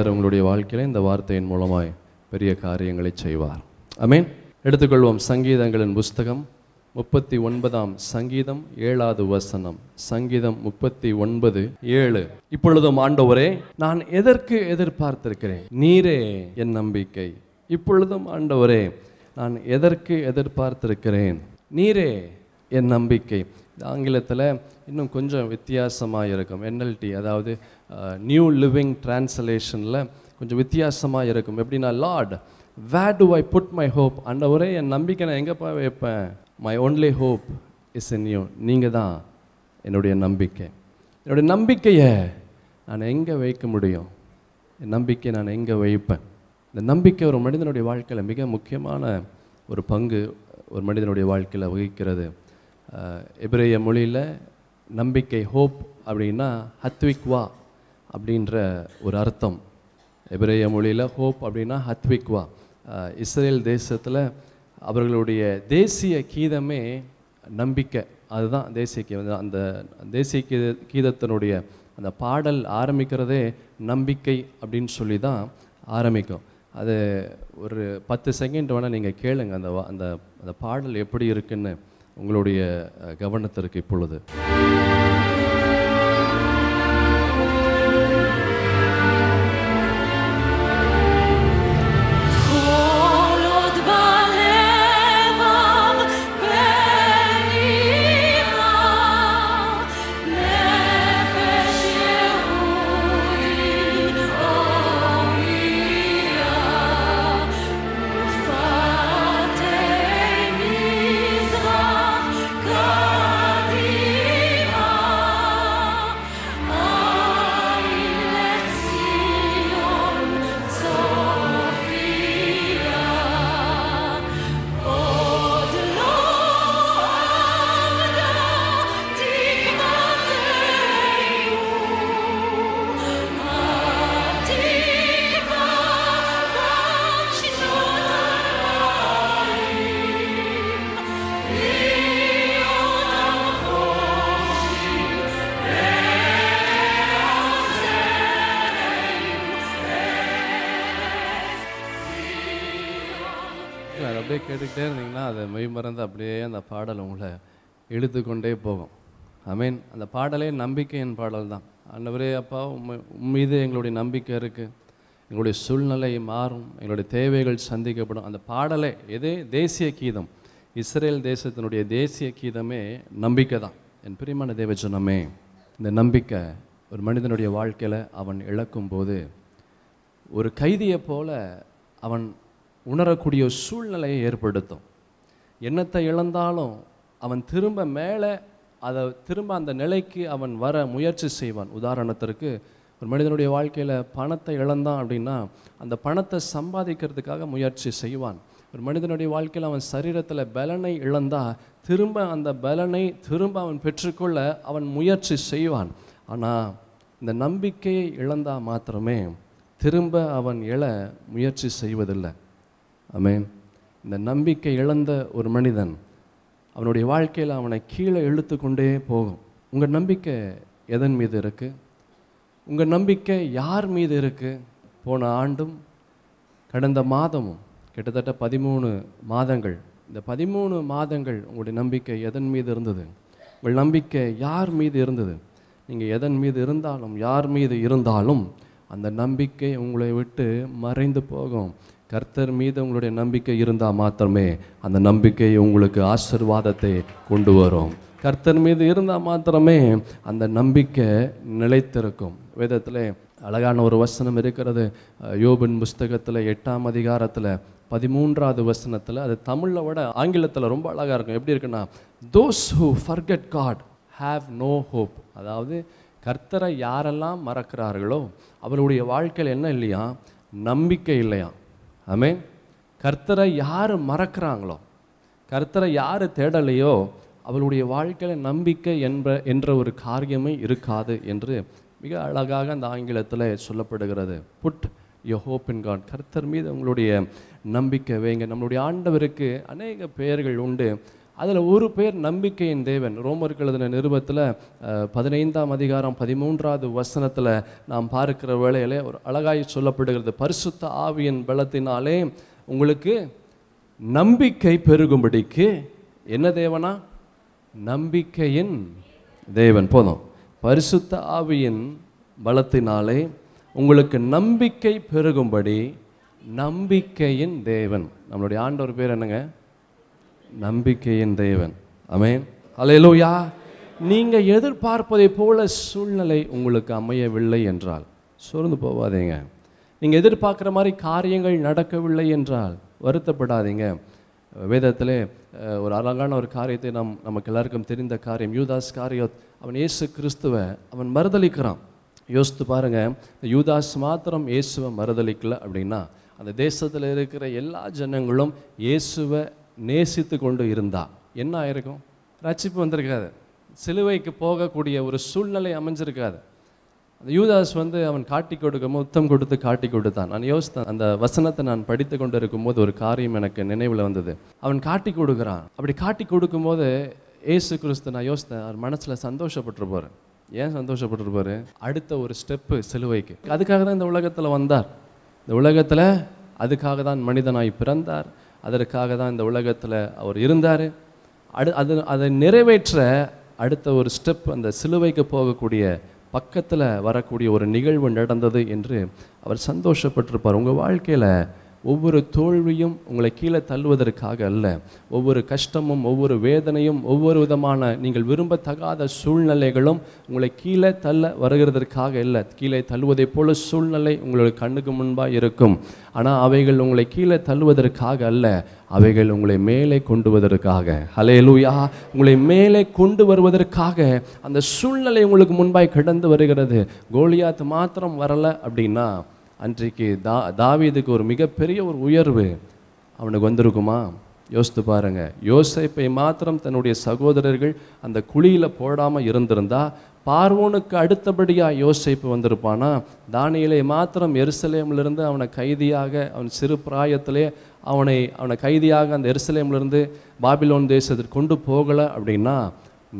கர்த்தர் உங்களுடைய வாழ்க்கையில் இந்த வார்த்தையின் மூலமாய் பெரிய காரியங்களை செய்வார். ஆமென். எடுத்துக்கொள்வோம் சங்கீதங்களின் புஸ்தகம் முப்பத்தி ஒன்பதாம் சங்கீதம் ஏழாவது வசனம். சங்கீதம் முப்பத்தி ஒன்பது ஏழு. இப்பொழுதும் ஆண்டவரே நான் எதற்கு எதிர்பார்த்திருக்கிறேன்? நீரே என் நம்பிக்கை. இப்பொழுதும் ஆண்டவரே நான் எதற்கு எதிர்பார்த்திருக்கிறேன்? நீரே என் நம்பிக்கை. ஆங்கிலத்தில் இன்னும் கொஞ்சம் வித்தியாசமாக இருக்கும் என்எல்டி அதாவது நியூ லிவிங் டிரான்ஸ்லேஷனில் கொஞ்சம் வித்தியாசமாக இருக்கும். எப்படின்னா Lord where do I put my hope ஆண்டவரே என் நம்பிக்கை நான் எங்கேப்பா வைப்பேன்? My only hope is in you நீங்கள் தான் என்னுடைய நம்பிக்கை. என்னுடைய நம்பிக்கையை நான் எங்கே வைக்க முடியும்? என் நம்பிக்கை நான் எங்கே வைப்பேன்? இந்த நம்பிக்கை ஒரு மனிதனுடைய வாழ்க்கையில் மிக முக்கியமான ஒரு பங்கு ஒரு மனிதனுடைய வாழ்க்கையில் வகிக்கிறது. எபிரேய மொழியில் நம்பிக்கை ஹோப் அப்படின்னா ஹத்விக்வா அப்படின்ற ஒரு அர்த்தம். எபிரேய மொழியில் ஹோப் அப்படின்னா ஹத்விக்வா இஸ்ரேல் தேசத்தில் அவர்களுடைய தேசிய கீதமே நம்பிக்கை. அதுதான் தேசிய கீதம். அந்த தேசிய கீத கீதத்தினுடைய அந்த பாடல் ஆரம்பிக்கிறதே நம்பிக்கை அப்படின்னு சொல்லி தான் ஆரம்பிக்கும். அது ஒரு பத்து செகண்ட் வேணால் நீங்கள் கேளுங்க அந்த அந்த அந்த பாடல் எப்படி இருக்குன்னு உங்களுடைய கவனத்திற்கு இப்பொழுது. கேட்டுக்கிட்டே இருந்தீங்கன்னா அதை மெய் மறந்து அப்படியே அந்த பாடல் உங்களை இழுத்துக்கொண்டே போகும். ஐ மீன் அந்த பாடலே நம்பிக்கையின் பாடல் தான். ஆண்டவரே அப்பா உண்மை உம் மீது எங்களுடைய நம்பிக்கை இருக்குது எங்களுடைய சூழ்நிலை மாறும். எங்களுடைய தேவைகள் சந்திக்கப்படும். அந்த பாடலே எதே தேசிய கீதம். இஸ்ரேல் தேசத்தினுடைய தேசிய கீதமே நம்பிக்கை தான். என் பிரியமான தேவஜனமே இந்த நம்பிக்கை ஒரு மனிதனுடைய வாழ்க்கையில் அவன் இழக்கும்போது ஒரு கைதியைப் போல அவன் உணரக்கூடிய சூழ்நிலையை ஏற்படுத்தும். என்னத்தை இழந்தாலும் அவன் திரும்ப மேலே அதை திரும்ப அந்த நிலைக்கு அவன் வர முயற்சி செய்வான். உதாரணத்திற்கு ஒரு மனிதனுடைய வாழ்க்கையில் பணத்தை இழந்தான் அப்படின்னா அந்த பணத்தை சம்பாதிக்கிறதுக்காக முயற்சி செய்வான். ஒரு மனிதனுடைய வாழ்க்கையில் அவன் சரீரத்தில் பலனை இழந்தா திரும்ப அந்த பலனை திரும்ப அவன் பெற்றுக்கொள்ள அவன் முயற்சி செய்வான். ஆனால் இந்த நம்பிக்கையை இழந்தால் மாத்திரமே திரும்ப அவன் எழ முயற்சி செய்வதில்லை. அமேன் இந்த நம்பிக்கை இழந்த ஒரு மனிதன் அவனுடைய வாழ்க்கையில் அவனை கீழே இழுத்து கொண்டே போகும். உங்கள் நம்பிக்கை எதன் மீது இருக்குது உங்கள் நம்பிக்கை யார் மீது இருக்குது போன ஆண்டும் கடந்த மாதமும் கிட்டத்தட்ட பதிமூணு மாதங்கள். இந்த பதிமூணு மாதங்கள் உங்களுடைய நம்பிக்கை எதன் மீது இருந்தது? உங்கள் நம்பிக்கை யார் மீது இருந்தது? நீங்கள் எதன் மீது இருந்தாலும் யார் மீது இருந்தாலும் அந்த நம்பிக்கை உங்களை விட்டு மறைந்து போகும். கர்த்தர் மீது உங்களுடைய நம்பிக்கை இருந்தால் மாத்திரமே அந்த நம்பிக்கை உங்களுக்கு ஆசிர்வாதத்தை கொண்டு வரும். கர்த்தர் மீது இருந்தால் மாத்திரமே அந்த நம்பிக்கை நிலைத்திருக்கும். வேதத்தில் அழகான ஒரு வசனம் இருக்கிறது. யோபின் புஸ்தகத்தில் எட்டாம் அதிகாரத்தில் பதிமூன்றாவது வசனத்தில். அது தமிழில் விட ஆங்கிலத்தில் ரொம்ப அழகாக இருக்கும். எப்படி இருக்குன்னா those who forget God have no hope அதாவது கர்த்தரை யாரெல்லாம் மறக்கிறார்களோ அவருடைய வாழ்க்கையில் என்ன இல்லையா? நம்பிக்கை இல்லையா? ஆமென் கர்த்தரை யார் மறக்கிறாங்களோ கர்த்தரை யார் தேடலையோ அவளுடைய வாழ்க்கையில் நம்பிக்கை என்ற என்ற ஒரு காரியமே இருக்காது என்று மிக அழகாக அந்த ஆங்கிலத்தில் சொல்லப்படுகிறது. Put your hope in God கர்த்தர் மீது உங்களுடைய நம்பிக்கை வைங்க. நம்மளுடைய ஆண்டவருக்கு அநேக பெயர்கள் உண்டு. அதில் ஒரு பேர் நம்பிக்கையின் தேவன். ரோமருக்கு எழுதின நிருபத்தில் பதினைந்தாம் அதிகாரம் பதிமூன்றாவது வசனத்தில் நாம் பார்க்கிற வேளையிலே ஒரு அழகாய் சொல்லப்படுகிறது. பரிசுத்த ஆவியின் பலத்தினாலே உங்களுக்கு நம்பிக்கை பெருகும்படிக்கு என்ன தேவனா? நம்பிக்கையின் தேவன். போதும். பரிசுத்த ஆவியின் பலத்தினாலே உங்களுக்கு நம்பிக்கை பெருகும்படி நம்பிக்கையின் தேவன். நம்மளுடைய ஆண்டவர் பேர் என்னங்க? நம்பிக்கையின் தேவன். அமேன் அலையலோயா நீங்கள் எதிர்பார்ப்பதை போல சூழ்நிலை உங்களுக்கு அமையவில்லை என்றால் சோர்ந்து போகாதீங்க. நீங்கள் எதிர்பார்க்குற மாதிரி காரியங்கள் நடக்கவில்லை என்றால் வருத்தப்படாதீங்க. வேதத்தில் ஒரு அழகான ஒரு காரியத்தை நம் நமக்கு எல்லாருக்கும் தெரிந்த காரியம் யூதாஸ் காரியோத் அவன் இயேசு கிறிஸ்துவை அவன் மறுதளிக்கிறான் யோசித்து பாருங்க இந்த யூதாஸ் மாத்திரம் இயேசுவை மறுதளிக்கல அப்படின்னா அந்த தேசத்தில் இருக்கிற எல்லா ஜனங்களும் இயேசுவை நேசித்து கொண்டு இருந்தா என்ன ஆயிருக்கும்? ரட்சிப்பு வந்திருக்காது. சிலுவைக்கு போகக்கூடிய ஒரு சூழ்நிலை அமைஞ்சிருக்காது. அந்த யூதாஸ் வந்து அவன் காட்டி கொடுக்கும் உத்தம் கொடுத்து காட்டி கொடுத்தான். நான் யோசித்தேன் அந்த வசனத்தை நான் படித்து கொண்டு இருக்கும்போது ஒரு காரியம் எனக்கு நினைவில் வந்தது. அவன் காட்டி கொடுக்குறான். அப்படி காட்டி கொடுக்கும்போது ஏசு கிறிஸ்து நான் யோசித்தேன் அவர் மனசில் சந்தோஷப்பட்டிருப்பாரு. ஏன் சந்தோஷப்பட்டிருப்பாரு? அடுத்த ஒரு ஸ்டெப்பு சிலுவைக்கு. அதுக்காக தான் இந்த உலகத்தில் வந்தார். இந்த உலகத்தில் அதுக்காக தான் மனிதனாய் பிறந்தார். அதற்காக தான் இந்த உலகத்தில் அவர் இருந்தார். அடு அது அதை நிறைவேற்ற அடுத்த ஒரு ஸ்டெப் அந்த சிலுவைக்கு போகக்கூடிய பக்கத்தில் வரக்கூடிய ஒரு நிகழ்வு நடந்தது என்று அவர் சந்தோஷப்பட்டிருப்பார். உங்கள் வாழ்க்கையில் ஒவ்வொரு தோல்வியும் உங்களை கீழே தள்ளுவதற்காக அல்ல. ஒவ்வொரு கஷ்டமும் ஒவ்வொரு வேதனையும் ஒவ்வொரு விதமான நீங்கள் விரும்பத்தகாத சூழ்நிலைகளும் உங்களை கீழே தள்ள வருகிறதற்காக இல்லை. கீழே தள்ளுவதைப் போல சூழ்நிலை உங்களுடைய கண்ணுக்கு முன்பாக இருக்கும். ஆனால் அவைகள் உங்களை கீழே தள்ளுவதற்காக அல்ல. அவைகள் உங்களை மேலே கொண்டு வருவதற்காக. ஹலேலூயா உங்களை மேலே கொண்டு வருவதற்காக அந்த சூழ்நிலை உங்களுக்கு முன்பாய் கடந்து வருகிறது. கோலியாத் மாத்திரம் வரலை அப்படின்னா அன்றைக்கு தா தாவீதுக்கு ஒரு மிகப்பெரிய ஒரு உயர்வு அவனுக்கு வந்திருக்குமா? யோசித்து பாருங்க. யோசிப்பை மாத்திரம் தன்னுடைய சகோதரர்கள் அந்த குழியில் போடாமல் இருந்திருந்தா பார்வோனுக்கு அடுத்தபடியாக யோசிப்பு வந்திருப்பானா? தானியலை மாத்திரம் எருசலேமிலிருந்து அவனை கைதியாக அவன் சிறு பிராயத்திலே அவனை அவனை கைதியாக அந்த எருசலேமிலிருந்து பாபிலோன் தேசத்திற்கு கொண்டு போகலை அப்படின்னா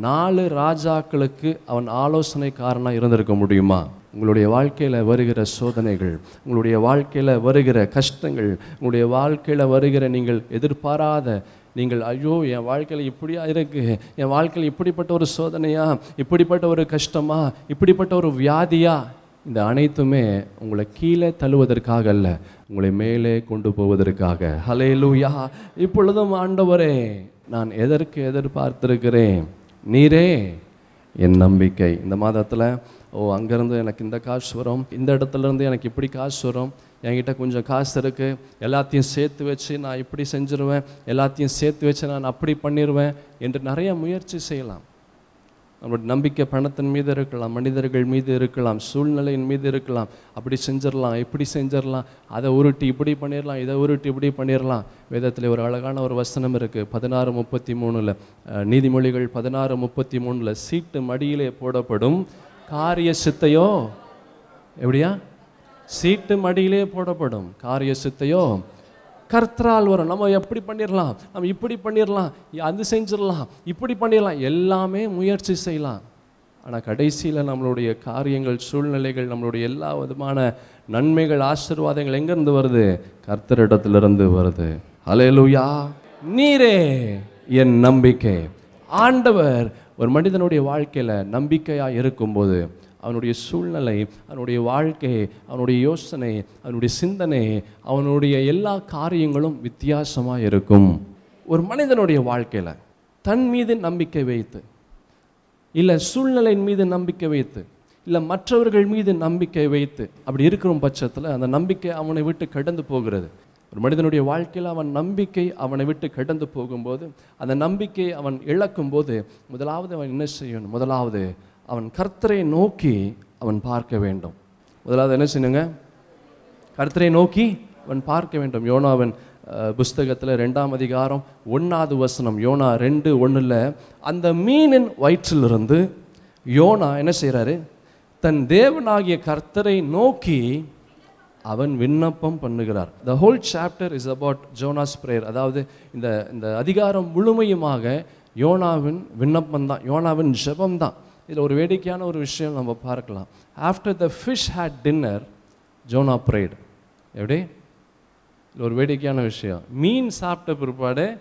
நாலு ராஜாக்களுக்கு அவன் ஆலோசனைக்காரனாக இருந்திருக்க முடியுமா? உங்களுடைய வாழ்க்கையில் வருகிற சோதனைகள் உங்களுடைய வாழ்க்கையில் வருகிற கஷ்டங்கள் உங்களுடைய வாழ்க்கையில் வருகிற நீங்கள் எதிர்பாராத நீங்கள் ஐயோ என் வாழ்க்கையில் இப்படியா இருக்கு? என் வாழ்க்கையில் இப்படிப்பட்ட ஒரு சோதனையா? இப்படிப்பட்ட ஒரு கஷ்டமா? இப்படிப்பட்ட ஒரு வியாதியா? இந்த அனைத்துமே உங்களை கீழே தள்ளுவதற்காக அல்ல உங்களை மேலே கொண்டு போவதற்காக. ஹலேலூயா இப்பொழுதும் ஆண்டவரே நான் எதற்கு எதிர்பார்த்திருக்கிறேன்? நீரே என் நம்பிக்கை. இந்த மாதத்தில் ஓ அங்கேருந்து எனக்கு இந்த காசு வரும். இந்த இடத்துல இருந்து எனக்கு இப்படி காசு வரும். என்கிட்ட கொஞ்சம் காசு இருக்குது எல்லாத்தையும் சேர்த்து வச்சு நான் இப்படி செஞ்சிருவேன். எல்லாத்தையும் சேர்த்து வச்சு நான் அப்படி பண்ணிடுவேன் என்று நிறைய முயற்சி செய்யலாம். நம்மளுடைய நம்பிக்கை பணத்தின் மீது இருக்கலாம் மனிதர்கள் மீது இருக்கலாம் சூழ்நிலையின் மீது இருக்கலாம். அப்படி செஞ்சிடலாம் இப்படி செஞ்சிடலாம் அதை உருட்டி இப்படி பண்ணிடலாம் இதை உருட்டி இப்படி பண்ணிடலாம் வேதத்தில் ஒரு அழகான ஒரு வசனம் இருக்குது பதினாறு முப்பத்தி மூணில். நீதிமொழிகள் பதினாறு முப்பத்தி மூணில் சீட்டு மடியிலே போடப்படும். காரிய சித்தையோ எப்படியா? சீட்டு மடியிலே போடப்படும் காரிய சித்தையோ கர்த்தரால் வரும். நம்ம எப்படி பண்ணிடலாம் நம்ம இப்படி பண்ணிடலாம் அது செஞ்சிடலாம் இப்படி பண்ணிடலாம் எல்லாமே முயற்சி செய்யலாம். ஆனால் கடைசியில் நம்மளுடைய காரியங்கள் சூழ்நிலைகள் நம்மளுடைய எல்லா விதமான நன்மைகள் ஆசீர்வாதங்கள் எங்கேருந்து வருது? கர்த்தரிடத்திலிருந்து வருது. அலையலுயா நீரே என் நம்பிக்கை. ஆண்டவர் ஒரு மனிதனுடைய வாழ்க்கையில் நம்பிக்கையாக இருக்கும்போது அவனுடைய சூழ்நிலை அவனுடைய வாழ்க்கை அவனுடைய யோசனை அவனுடைய சிந்தனை அவனுடைய எல்லா காரியங்களும் வித்தியாசமாக இருக்கும். ஒரு மனிதனுடைய வாழ்க்கையில் தன் மீது நம்பிக்கை வைத்து இல்லை சூழ்நிலையின் மீது நம்பிக்கை வைத்து இல்லை மற்றவர்கள் மீது நம்பிக்கை வைத்து அப்படி இருக்கிற பட்சத்தில் அந்த நம்பிக்கை அவனை விட்டு கடந்து போகிறது. ஒரு மனிதனுடைய வாழ்க்கையில் அவன் நம்பிக்கை அவனை விட்டு கடந்து போகும்போது அந்த நம்பிக்கையை அவன் இழக்கும் போது முதலாவது அவன் என்ன செய்யணும்? முதலாவது அவன் கர்த்தரை நோக்கி அவன் பார்க்க வேண்டும். முதலாவது என்ன செய்யணுங்க? கர்த்தரை நோக்கி அவன் பார்க்க வேண்டும். யோனாவன் புஸ்தகத்தில் ரெண்டாம் அதிகாரம் ஒன்றாவது வசனம் யோனா ரெண்டு ஒன்றில் அந்த மீனின் வயிற்றிலிருந்து யோனா என்ன செய்கிறாரு தன் தேவனாகிய கர்த்தரை நோக்கி அவன் விண்ணப்பம் பண்ணுகிறார். The whole chapter is about Jonah's prayer அதாவது இந்த இந்த அதிகாரம் முழுமையுமாக யோனாவின் விண்ணப்பம் தான் யோனாவின் ஜெபம் தான். இதில் ஒரு வேடிக்கையான ஒரு விஷயம் நம்ம பார்க்கலாம். After the fish had dinner Jonah prayed. எப்படி? இது ஒரு வேடிக்கையான விஷயம். மீன் சாப்பிட்ட பிற்பாடு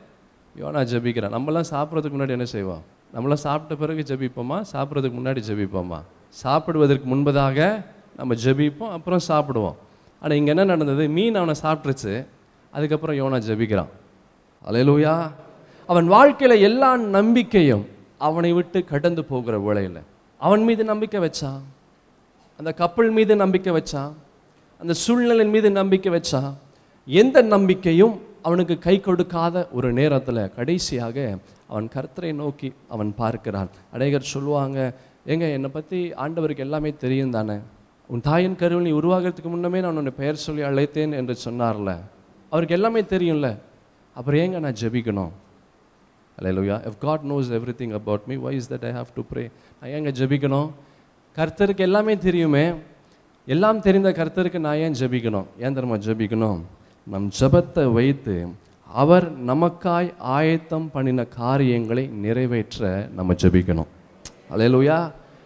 யோனா ஜெபிக்கிறான் நம்மலாம் சாப்பிட்றதுக்கு முன்னாடி என்ன செய்வோம்? நம்மளாம் சாப்பிட்ட பிறகு ஜபிப்போமா? சாப்பிட்றதுக்கு முன்னாடி ஜபிப்போமா? சாப்பிடுவதற்கு முன்பதாக நம்ம ஜெபிப்போம் அப்புறம் சாப்பிடுவோம். ஆனால் இங்கே என்ன நடந்தது? மீன் அவனை சாப்பிட்ருச்சு அதுக்கப்புறம் யோனா ஜபிக்கிறான். அலையலூயா அவன் வாழ்க்கையில் எல்லா நம்பிக்கையும் அவனை விட்டு கடந்து போகிற வேளையில் அவன் மீது நம்பிக்கை வச்சான் அந்த கப்பல் மீது நம்பிக்கை வச்சான் அந்த சூழ்நிலையின் மீது நம்பிக்கை வச்சான் எந்த நம்பிக்கையும் அவனுக்கு கை கொடுக்காத ஒரு நேரத்தில் கடைசியாக அவன் கர்த்தரை நோக்கி அவன் பார்க்கிறான். அநேகர் சொல்லுவாங்க ஏங்க என்னை பற்றி ஆண்டவருக்கு எல்லாமே தெரியும் தானே? உன் தாயின் கருவில் நீ உருவாகிறதுக்கு முன்னமே நான் உன்னை பெயர் சொல்லி அழைத்தேன் என்று சொன்னார்ல. அவருக்கு எல்லாமே தெரியும்ல. அப்புறம் ஏங்க நான் ஜெபிக்கணும்? If God knows everything about me why is that I have to pray நான் ஏங்க ஜெபிக்கணும்? கர்த்தருக்கு எல்லாமே தெரியுமே. எல்லாம் தெரிந்த கர்த்தருக்கு நான் ஏன் ஜெபிக்கணும்? ஏன் தருமா ஜெபிக்கணும்? நம் ஜெபத்தை வைத்து அவர் நமக்காய் ஆயத்தம் பண்ணின காரியங்களை நிறைவேற்ற நம்ம ஜெபிக்கணும். Hallelujah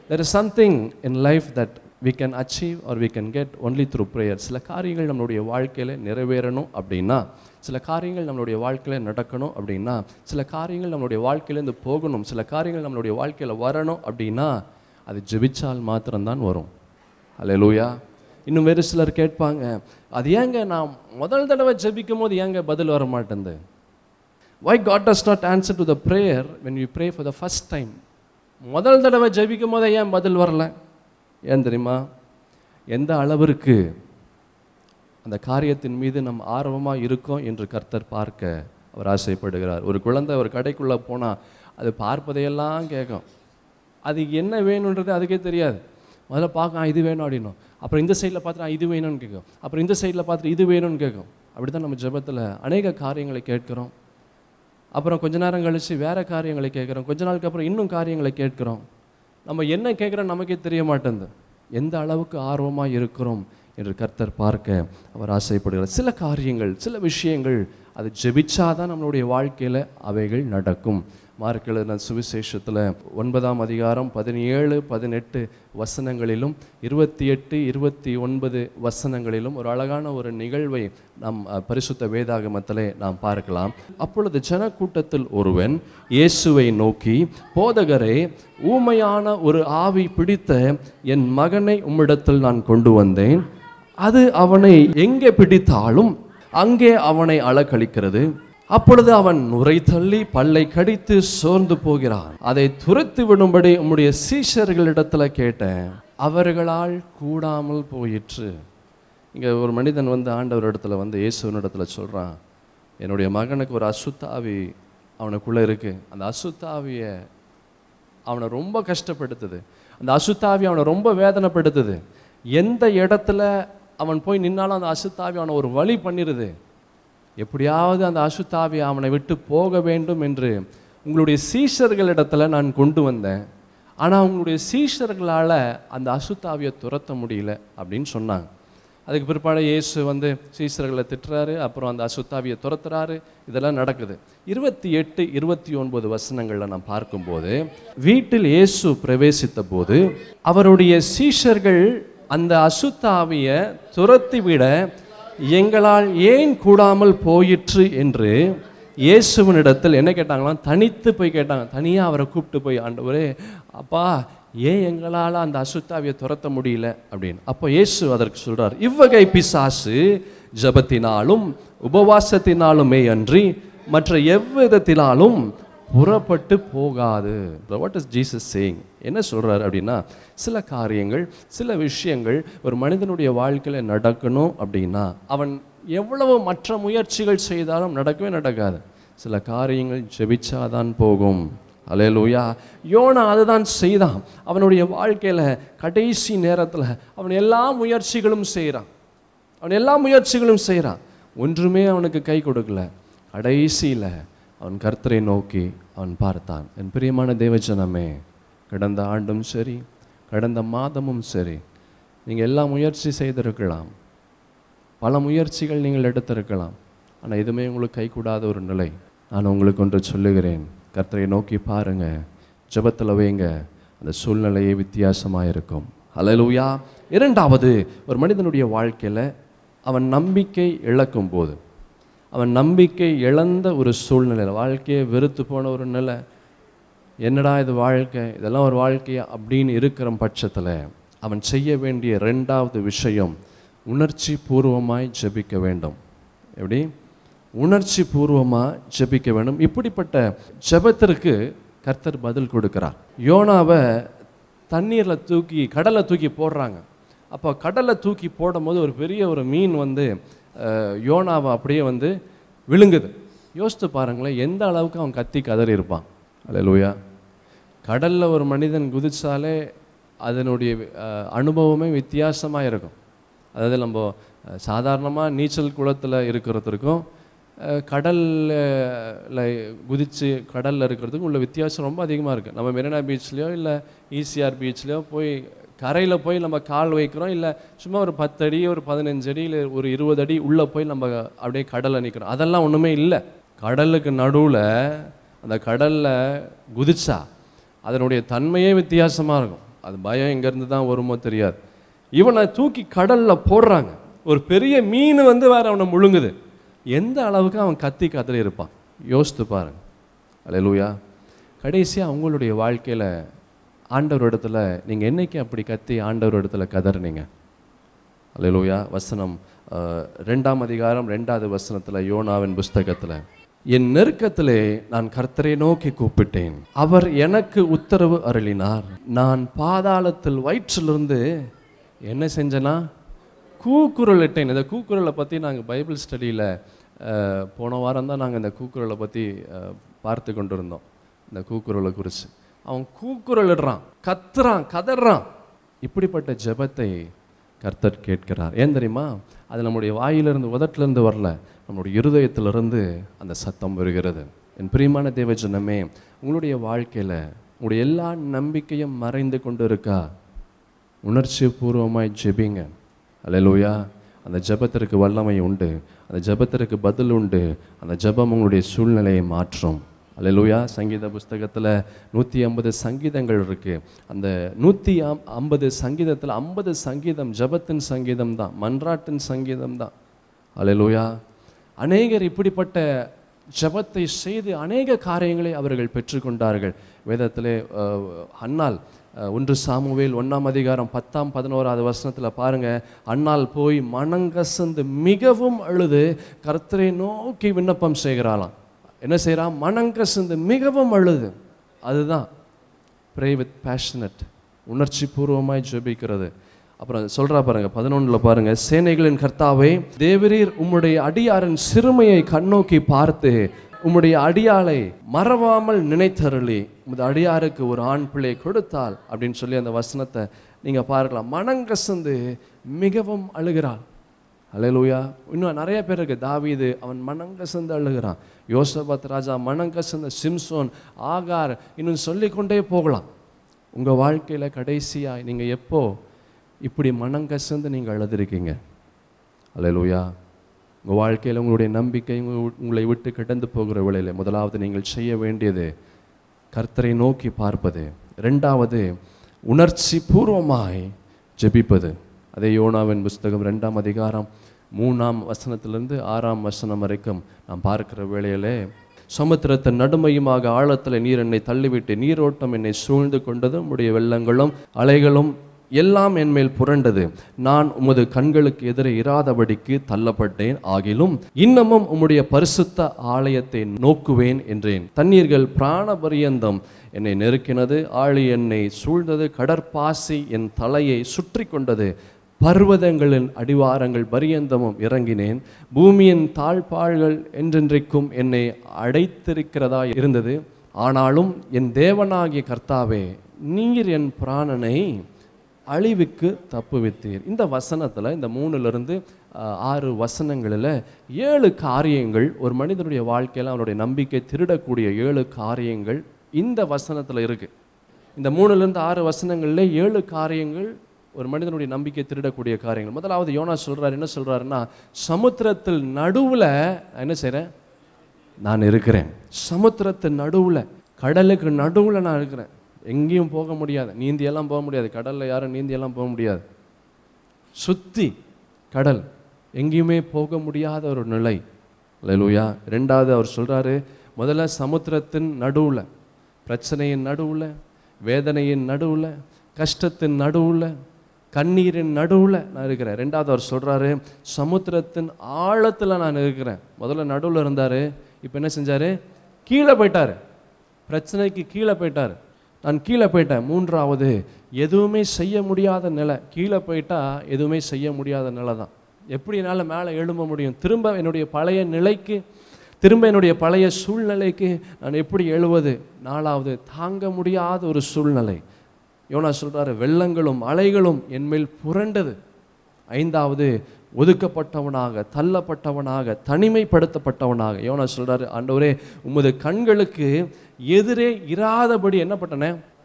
there is something in life that we can achieve or we can get only through prayer சில காரியங்கள் நம்மளுடைய வாழ்க்கையில் நிறைவேறணும் அப்படின்னா சில காரியங்கள் நம்மளுடைய வாழ்க்கையில் நடக்கணும் அப்படின்னா சில காரியங்கள் நம்மளுடைய வாழ்க்கையிலேருந்து போகணும் சில காரியங்கள் நம்மளுடைய வாழ்க்கையில் வரணும் அப்படின்னா அது ஜெபிச்சால் மாத்திரம்தான் வரும். அல்லேலூயா இன்னும் வேறு சிலர் கேட்பாங்க அது ஏங்க நான் முதல் தடவை ஜெபிக்கும் போது ஏங்க பதில் வர மாட்டேங்குது why God does not answer to the prayer when you pray for the first time முதல் தடவை ஜெபிக்கும் போதே ஏன் பதில் வரலை? ஏன் தெரியுமா? எந்த அளவிற்கு அந்த காரியத்தின் மீது நம் ஆர்வமாக இருக்கோம் என்று கர்த்தர் பார்க்க அவர் ஆசைப்படுகிறார். ஒரு குழந்தை ஒரு கடைக்குள்ளே போனால் அது பார்ப்பதையெல்லாம் கேட்கும். அது என்ன வேணுன்றது அதுக்கே தெரியாது. முதல்ல பார்க்க இது வேணும் அப்படின்னும். அப்புறம் இந்த சைடில் பார்த்துட்டு இது வேணும்னு கேட்கும். அப்புறம் இந்த சைடில் பார்த்துட்டு இது வேணும்னு கேட்கும். அப்படி தான் நம்ம ஜெபத்தில் அநேக காரியங்களை கேட்குறோம். அப்புறம் கொஞ்ச நேரம் கழித்து வேறு காரியங்களை கேட்குறோம். கொஞ்ச நாளுக்கு அப்புறம் இன்னும் காரியங்களை கேட்குறோம். நம்ம என்ன கேட்குறோம் நமக்கே தெரிய மாட்டேங்குது எந்த அளவுக்கு ஆர்வமாக இருக்கிறோம் என்று கர்த்தர் பார்க்க அவர் ஆசைப்படுகிறார். சில காரியங்கள் சில விஷயங்கள் அது ஜெபிச்சாதான் நம்மளுடைய வாழ்க்கையில் அவைகள் நடக்கும். மார்க் எழுதின சுவிசேஷத்தில் ஒன்பதாம் அதிகாரம் பதினேழு பதினெட்டு வசனங்களிலும் இருபத்தி எட்டு இருபத்தி ஒன்பது வசனங்களிலும் ஒரு அழகான ஒரு நிகழ்வை நாம் பரிசுத்த வேதாகமத்திலே நாம் பார்க்கலாம். அப்பொழுது ஜனக்கூட்டத்தில் ஒருவன் இயேசுவை நோக்கி போதகரே ஊமையான ஒரு ஆவி பிடித்த என் மகனை உம்மிடத்தில் நான் கொண்டு வந்தேன். அது அவனை எங்கே பிடித்தாலும் அங்கே அவனை அலக்களிக்கிறது அப்பொழுது அவன் உரை தள்ளி பல்லை கடித்து சோர்ந்து போகிறான். அதை துரத்து விடும்படி உம்முடைய சீஷர்களிடத்துல கேட்டேன். அவர்களால் கூடாமல் போயிற்று. இங்கே ஒரு மனிதன் வந்து ஆண்டவர் இடத்துல வந்து இயேசுவின் இடத்துல சொல்கிறான் என்னுடைய மகனுக்கு ஒரு அசுத்தாவி அவனுக்குள்ளே இருக்குது அந்த அசுத்தாவியை அவனை ரொம்ப கஷ்டப்படுத்துது. அந்த அசுத்தாவி அவனை ரொம்ப வேதனைப்படுத்துது. எந்த இடத்துல அவன் போய் நின்னாலும் அந்த அசுத்தாவி அவனை ஒரு வழி பண்ணிடுது எப்படியாவது அந்த அசுத்தாவி அவனை விட்டு போக வேண்டும் என்று உங்களுடைய சீஷர்களிடத்தில் நான் கொண்டு வந்தேன். ஆனால் உங்களுடைய சீஷர்களால் அந்த அசுத்தாவியை துரத்த முடியல அப்படின்னு சொன்னாங்க. அதுக்கு பிற்பாடு இயேசு வந்து சீஷர்களை திட்டுறாரு அப்புறம் அந்த அசுத்தாவியை துரத்துறாரு. இதெல்லாம் நடக்குது. இருபத்தி எட்டு இருபத்தி ஒன்பது வசனங்களில் நான் பார்க்கும்போது வீட்டில் இயேசு பிரவேசித்த போது அவருடைய சீஷர்கள் அந்த அசுத்தாவியை துரத்தி விட எங்களால் ஏன் கூடாமல் போயிற்று என்று இயேசுவினிடத்தில் என்ன கேட்டாங்களாம்? தனித்து போய் கேட்டாங்க. தனியாக அவரை கூப்பிட்டு போய் ஆண்டவரே அப்பா ஏன் எங்களால் அந்த அசுத்தாவியை துரத்த முடியல? அப்படின்னு. அப்போ இயேசு அதற்கு சொல்கிறார் இவ்வகை பிசாசு ஜபத்தினாலும் உபவாசத்தினாலுமே அன்றி மற்ற எவ்விதத்தினாலும் புறப்பட்டு போகாது. வாட் இஸ் ஜீசஸ் சேயிங் என்ன சொல்கிறாரு அப்படின்னா சில காரியங்கள் சில விஷயங்கள் ஒரு மனிதனுடைய வாழ்க்கையில் நடக்கணும் அப்படின்னா அவன் எவ்வளவு மற்ற முயற்சிகள் செய்தாலும் நடக்கவே நடக்காது. சில காரியங்கள் ஜெபிச்சாதான் போகும். அலையலூயா யோனா அதுதான் செய்தான். அவனுடைய வாழ்க்கையில் கடைசி நேரத்தில் அவன் எல்லா முயற்சிகளும் செய்கிறான் அவன் எல்லா முயற்சிகளும் செய்கிறான் ஒன்றுமே அவனுக்கு கை கொடுக்கல. கடைசியில் அவன் கர்த்தரை நோக்கி அவன் பார்த்தான். என் பிரியமான தேவஜனமே கடந்த ஆண்டும் சரி கடந்த மாதமும் சரி நீங்கள் எல்லா முயற்சி செய்திருக்கலாம். பல முயற்சிகள் நீங்கள் எடுத்திருக்கலாம். ஆனால் எதுவுமே உங்களுக்கு கைகூடாத ஒரு நிலை. நான் உங்களுக்கு ஒன்று சொல்லுகிறேன். கர்த்தரை நோக்கி பாருங்க. ஜெபத்தில் வைங்க. அந்த சூழ்நிலையே வித்தியாசமாக இருக்கும். அலலூயா இரண்டாவது ஒரு மனிதனுடைய வாழ்க்கையில் அவன் நம்பிக்கை இழக்கும் போது அவன் நம்பிக்கை இழந்த ஒரு சூழ்நிலையில் வாழ்க்கையை வெறுத்து போன ஒரு நிலை. என்னடா இது வாழ்க்கை? இதெல்லாம் ஒரு வாழ்க்கையா? அப்படின்னு இருக்கிற பட்சத்தில் அவன் செய்ய வேண்டிய ரெண்டாவது விஷயம் உணர்ச்சி பூர்வமாய் ஜெபிக்க வேண்டும். எப்படி? உணர்ச்சி பூர்வமாக ஜெபிக்க வேண்டும். இப்படிப்பட்ட ஜெபத்திற்கு கர்த்தர் பதில் கொடுக்குறார். யோனாவை தண்ணீரில் தூக்கி கடலை தூக்கி போடுறாங்க. அப்போ கடலை தூக்கி போடும்போது ஒரு பெரிய ஒரு மீன் வந்து யோனாவை அப்படியே வந்து விழுங்குது. யோசித்து பாருங்களேன் எந்த அளவுக்கு அவன் கத்தி கதறி இருப்பான். அல்லேலூயா கடலில் ஒரு மனிதன் குதிச்சாலே அதனுடைய அனுபவமே வித்தியாசமாக இருக்கும். அதாவது நம்ம சாதாரணமாக நீச்சல் குளத்தில் இருக்கிறதுக்கும் கடலில் குதித்து கடலில் இருக்கிறதுக்கும் உள்ள வித்தியாசம் ரொம்ப அதிகமாக இருக்குது நம்ம மெரினா பீச்லேயோ இல்லை ஈசிஆர் பீச்லேயோ போய் கரையில் போய் நம்ம கால் வைக்கிறோம் இல்லை சும்மா ஒரு பத்தடி ஒரு பதினஞ்சு அடி இல்லை ஒரு இருபது அடி உள்ளே போய் நம்ம அப்படியே கடலில் நிற்கிறோம் அதெல்லாம் ஒன்றுமே இல்லை. கடலுக்கு நடுவில் அந்த கடலில் குதிச்சா அதனுடைய தன்மையே வித்தியாசமாக இருக்கும். அது பயம் எங்கேருந்து தான் வருமோ தெரியாது. இவனை தூக்கி கடலில் போடுறாங்க. ஒரு பெரிய மீன் வந்து வேறு அவனை முழுங்குது. எந்த அளவுக்கு அவன் கத்தி கதறி இருப்பான்? யோசித்து பாருங்க. அலையலூயா கடைசியாக அவங்களுடைய வாழ்க்கையில் ஆண்டவர் இடத்துல நீங்கள் என்னைக்கு அப்படி கத்தி ஆண்டவர் இடத்துல கதறினீங்க? அல்லேலூயா வசனம் ரெண்டாம் அதிகாரம் ரெண்டாவது வசனத்தில் யோனாவின் புஸ்தகத்தில் என் நெருக்கத்திலே நான் கர்த்தரை நோக்கி கூப்பிட்டேன். அவர் எனக்கு உத்தரவு அருளினார். நான் பாதாளத்தில் வயிற்றிலிருந்து என்ன செஞ்சேனா கூக்குரல் இட்டேன். இந்த கூக்குரலை பற்றி நாங்கள் பைபிள் ஸ்டடியில் போன வாரம் தான் நாங்கள் இந்த கூக்குரலை பற்றி பார்த்து கொண்டு இருந்தோம் இந்த கூக்குரலை குறித்து அவன் கூக்குரல் இடுறான். கத்துறான் கதறான். இப்படிப்பட்ட ஜெபத்தை கர்த்தர் கேட்கிறார். ஏன் தெரியுமா? அது நம்முடைய வாயிலிருந்து உதட்டிலிருந்து வரல. நம்முடைய இருதயத்திலிருந்து அந்த சத்தம் வருகிறது. என் பிரியமான தேவஜனமே உங்களுடைய வாழ்க்கையில் உங்களுடைய எல்லா நம்பிக்கையும் மறைந்து கொண்டு இருக்கா உணர்ச்சி பூர்வமாய் ஜெபிங்க. அல்லேலூயா. அந்த ஜெபத்திற்கு வல்லமை உண்டு. அந்த ஜெபத்திற்கு பதில் உண்டு. அந்த ஜெபம் உங்களுடைய சூழ்நிலையை மாற்றும். அல்லேலூயா சங்கீத புஸ்தகத்தில் நூற்றி ஐம்பது சங்கீதங்கள் இருக்குது அந்த நூற்றி ஐம்பது சங்கீதத்தில் ஐம்பது சங்கீதம் ஜெபத்தின் சங்கீதம் தான் மன்றாட்டின் சங்கீதம் தான். அல்லேலூயா அநேகர் இப்படிப்பட்ட ஜெபத்தை செய்து அநேக காரியங்களை அவர்கள் பெற்றுக்கொண்டார்கள். வேதத்திலே அன்னால் ஒன்று சாமுவேல் ஒன்றாம் அதிகாரம் பத்தாம் பதினோராவது வசனத்தில் பாருங்கள் அன்னால் போய் மனங்கசந்து மிகவும் அழுது கர்த்தரை நோக்கி விண்ணப்பம் செய்கிறாளாம். என்ன செய்கிறான் மனங்கசந்து மிகவும் அழுது. அதுதான் ப்ரே வித் பேஷனட் உணர்ச்சி பூர்வமாய் ஜெபிக்கிறது. அப்புறம் சொல்கிறா பாருங்க பதினொன்றில் பாருங்க. சேனைகளின் கர்த்தாவே தேவரீர் உம்முடைய அடியாரின் சிறுமையை கண்ணோக்கி பார்த்து உம்முடைய அடியாளை மறவாமல் நினைத்தருளி. உமது அடியாருக்கு ஒரு ஆண் பிள்ளை கொடுத்தால் அப்படின்னு சொல்லி அந்த வசனத்தை நீங்கள் பார்க்கலாம் மனங்கசந்து மிகவும் அழுகிறாள். அலையலூயா இன்னும் நிறைய பேர் இருக்குது தாவீது அவன் மனங்கசந்து அழுகிறான். யோசபத் ராஜா மனங்கசந்த சிம்சோன் ஆகார் இன்னும் சொல்லிக்கொண்டே போகலாம். உங்கள் வாழ்க்கையில் கடைசியாக நீங்கள் எப்போ இப்படி மனங்கசந்து நீங்கள் அழுதுருக்கீங்க? அலையலூயா உங்கள் வாழ்க்கையில் உங்களுடைய நம்பிக்கை உங்களை விட்டு கிடந்து போகிற வேளையில் முதலாவது நீங்கள் செய்ய வேண்டியது கர்த்தரை நோக்கி பார்ப்பது. ரெண்டாவது உணர்ச்சி பூர்வமாய் ஜெபிப்பது. அதே யோனாவின் புஸ்தகம் ரெண்டாம் அதிகாரம் மூணாம் வசனத்திலிருந்து ஆறாம் வசனம் வரைக்கும் நாம் பார்க்கிற வேளையிலே சமுத்திரத்தின் நடுமையுமாக ஆழத்தில் நீர் என்னை தள்ளிவிட்டு நீரோட்டம் என்னை சூழ்ந்து கொண்டது உடைய வெள்ளங்களும் அலைகளும் எல்லாம் என்மேல் புரண்டது. நான் உமது கண்களுக்கு எதிரே இராதபடிக்கு தள்ளப்பட்டேன். ஆகிலும் இன்னமும் உம்முடைய பரிசுத்த ஆலயத்தை நோக்குவேன் என்றேன். தண்ணீர்கள் பிராணபரியந்தம் என்னை நெருக்கினது ஆழி என்னை சூழ்ந்தது கடற்பாசி என் தலையை சுற்றி கொண்டது பர்வதங்களின் அடிவாரங்கள் பரியந்தமும் இறங்கினேன். பூமியின் தாழ்பாள்கள் என்றென்றைக்கும் என்னை அடைத்திருக்கிறதா இருந்தது. ஆனாலும் என் தேவனாகிய கர்த்தாவே நீர் என் பிராணனை அழிவுக்கு தப்புவித்தீர். இந்த வசனத்தில் இந்த மூணுலேருந்து ஆறு வசனங்களில் ஏழு காரியங்கள் ஒரு மனிதனுடைய வாழ்க்கையில் அவனுடைய நம்பிக்கை திருடக்கூடிய ஏழு காரியங்கள் இந்த வசனத்தில் இருக்குது இந்த மூணுலேருந்து ஆறு வசனங்களில் ஏழு காரியங்கள் ஒரு மனிதனுடைய நம்பிக்கை திருடக்கூடிய காரியங்கள். முதலாவது யோனா சொல்கிறார் என்ன சொல்கிறாருன்னா சமுத்திரத்தில் நடுவில் என்ன செய்கிறேன் நான் இருக்கிறேன். சமுத்திரத்து நடுவில் கடலுக்கு நடுவில் நான் இருக்கிறேன். எங்கேயும் போக முடியாது. நீந்தியெல்லாம் போக முடியாது. கடலில் யாரும் நீந்தியெல்லாம் போக முடியாது. சுற்றி கடல். எங்கேயுமே போக முடியாத ஒரு நிலை. லூயா ரெண்டாவது அவர் சொல்கிறாரு முதல்ல சமுத்திரத்தின் நடுவில் பிரச்சனையின் நடுவில் வேதனையின் நடுவில் கஷ்டத்தின் நடுவில் கண்ணீரின் நடுவில் நான் இருக்கிறேன். ரெண்டாவது அவர் சொல்கிறாரு சமுத்திரத்தின் ஆழத்தில் நான் இருக்கிறேன். முதல்ல நடுவில் இருந்தார் இப்போ என்ன செஞ்சார்? கீழே போயிட்டார். பிரச்சனைக்கு கீழே போயிட்டார். நான் கீழே போயிட்டேன். மூன்றாவது எதுவுமே செய்ய முடியாத நிலை. கீழே போயிட்டா எதுவுமே செய்ய முடியாத நிலை தான். எப்படி என்னால் மேலே எழும்ப முடியும்? திரும்ப என்னுடைய பழைய நிலைக்கு திரும்ப என்னுடைய பழைய சூழ்நிலைக்கு நான் எப்படி எழுவது? நாலாவது தாங்க முடியாத ஒரு சூழ்நிலை. யோனா சொல்றாரு வெள்ளங்களும் அலைகளும் என்மேல் புரண்டது. ஐந்தாவது ஒதுக்கப்பட்டவனாக தள்ளப்பட்டவனாக தனிமைப்படுத்தப்பட்டவனாக. யோனா சொல்றாரு ஆண்டவரே உமது கண்களுக்கு எதிரே இராதபடி என்ன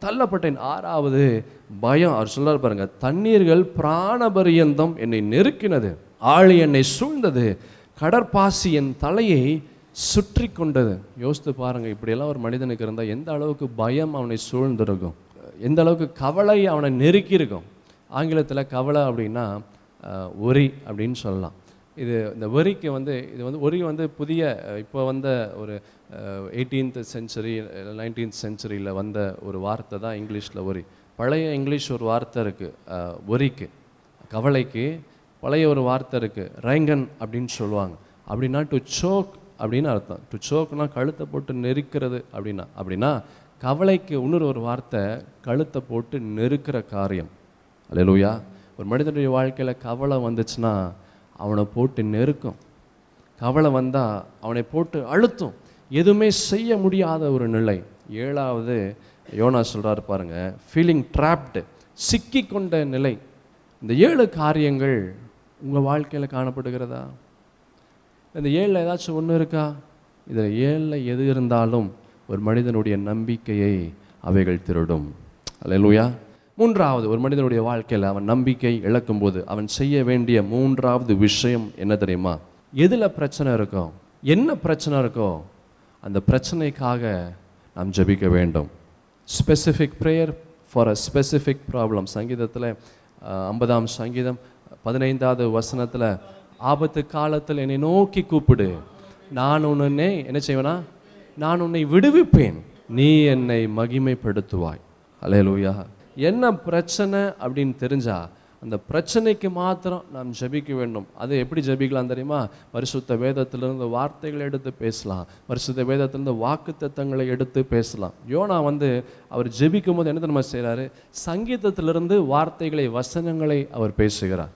தள்ளப்பட்டேன். ஆறாவது பயம். அவர் சொல்கிறார் பாருங்க தண்ணீர்கள் பிராணபரியந்தம் என்னை நெருக்கினது ஆழி என்னை சூழ்ந்தது கடற்பாசி என் தலையை சுற்றி கொண்டது யோசித்து பாருங்கள் இப்படியெல்லாம் ஒரு மனிதனுக்கு இருந்தால் எந்த அளவுக்கு பயம் அவனை சூழ்ந்திருக்கும்? எந்த அளவுக்கு கவலை அவனை நெருக்கி இருக்கும். ஆங்கிலத்தில் கவலை அப்படின்னா ஒரி அப்படின்னு சொல்லலாம். இது இந்த ஒரிக்கு வந்து இது வந்து ஒரி வந்து புதிய இப்போ வந்த ஒரு எயிட்டீன்த் செஞ்சுரி நைன்டீன்த் செஞ்சுரியில் வந்த ஒரு வார்த்தை தான் இங்கிலீஷில் ஒரி பழைய இங்கிலீஷ் ஒரு வார்த்தை இருக்குது ஒரிக்கு கவலைக்கு பழைய ஒரு வார்த்தை இருக்குது ரைங்கன் அப்படின்னு சொல்லுவாங்க. அப்படின்னா டு சோக் அப்படின்னு அர்த்தம். டு சோக்னா கழுத்தை போட்டு நெருக்கிறது அப்படின்னா அப்படின்னா கவலைக்கு இன்னொரு ஒரு வார்த்தை கழுத்தை போட்டு நெருக்கிற காரியம். அல்லையா ஒரு மனிதனுடைய வாழ்க்கையில் கவலை வந்துச்சுன்னா அவனை போட்டு நெருக்கும். கவலை வந்தால் அவனை போட்டு அழுத்தும். எதுவுமே செய்ய முடியாத ஒரு நிலை. ஏழாவது யோனா சொல்கிறார் பாருங்க ஃபீலிங் ட்ராப்டு சிக்கி கொண்ட நிலை. இந்த ஏழு காரியங்கள் உங்கள் வாழ்க்கையில் காணப்படுகிறதா? இந்த ஏழில் ஏதாச்சும் ஒன்று இருக்கா? இதில் ஏழில் எது இருந்தாலும் ஒரு மனிதனுடைய நம்பிக்கையை அவைகள் திருடும். அல்லேலூயா. மூன்றாவது ஒரு மனிதனுடைய வாழ்க்கையில் அவன் நம்பிக்கை இழக்கும்போது அவன் செய்ய வேண்டிய மூன்றாவது விஷயம் என்ன தெரியுமா? எதில் பிரச்சனை இருக்கோ என்ன பிரச்சனை இருக்கோ அந்த பிரச்சனைக்காக நாம் ஜெபிக்க வேண்டும். Specific prayer for a specific problem சங்கீதத்தில் ஐம்பதாம் சங்கீதம் பதினைந்தாவது வசனத்தில் ஆபத்து காலத்தில் என்னை நோக்கி கூப்பிடு. நான் ஒன்றுன்னே என்ன செய்வேனா? நான் உன்னை விடுவிப்பேன். நீ என்னை மகிமைப்படுத்துவாய். அல்லேலூயா என்ன பிரச்சனை அப்படின்னு தெரிஞ்சா அந்த பிரச்சனைக்கு மாத்திரம் நாம் ஜெபிக்க வேண்டும். அது எப்படி ஜெபிக்கலாம் தெரியுமா? பரிசுத்த வேதத்திலிருந்து வார்த்தைகளை எடுத்து பேசலாம். பரிசுத்த வேதத்திலிருந்து வாக்குத்தத்தங்களை எடுத்து பேசலாம். யோனா வந்து அவர் ஜெபிக்கும் போது என்ன தெரியுமா செய்கிறாரு சங்கீதத்திலிருந்து வார்த்தைகளை வசனங்களை அவர் பேசுகிறார்.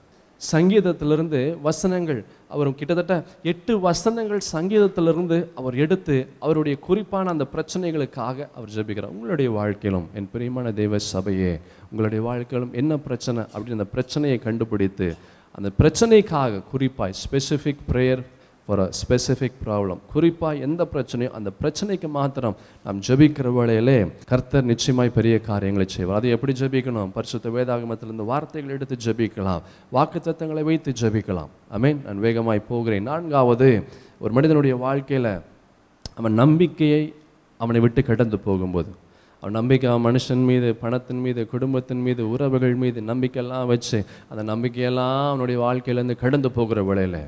சங்கீதத்திலிருந்து வசனங்கள் அவர் கிட்டத்தட்ட எட்டு வசனங்கள் சங்கீதத்திலிருந்து அவர் எடுத்து அவருடைய குறிப்பான அந்த பிரச்சனைகளுக்காக அவர் ஜெபிக்கிறார். உங்களுடைய வாழ்க்கையிலும் என் பிரியமான தெய்வ சபையே உங்களுடைய வாழ்க்கையிலும் என்ன பிரச்சனை? அப்படின்னு அந்த பிரச்சனையை கண்டுபிடித்து அந்த பிரச்சனைக்காக குறிப்பாய் specific prayer for a specific problem குறிப்பாக எந்த பிரச்சனையோ அந்த பிரச்சனைக்கு மாத்திரம் நாம் ஜெபிக்கிற வேளையிலே கர்த்தர் நிச்சயமாய் பெரிய காரியங்களை செய்வார். அதை எப்படி ஜபிக்கணும்? பரிசுத்த வேதாகமத்திலிருந்து வார்த்தைகள் எடுத்து ஜெபிக்கலாம். வாக்குத்தத்தங்களை வைத்து ஜெபிக்கலாம். அமேன் நான் வேகமாய் போகிறேன். நான்காவது ஒரு மனிதனுடைய வாழ்க்கையில் அவன் நம்பிக்கையை அவனை விட்டு கடந்து போகும்போது அவன் நம்பிக்கை அவன் மனுஷன் மீது பணத்தின் மீது குடும்பத்தின் மீது உறவுகள் மீது நம்பிக்கையெல்லாம் வச்சு அந்த நம்பிக்கையெல்லாம் அவனுடைய வாழ்க்கையிலேருந்து கடந்து போகிற வேளையில்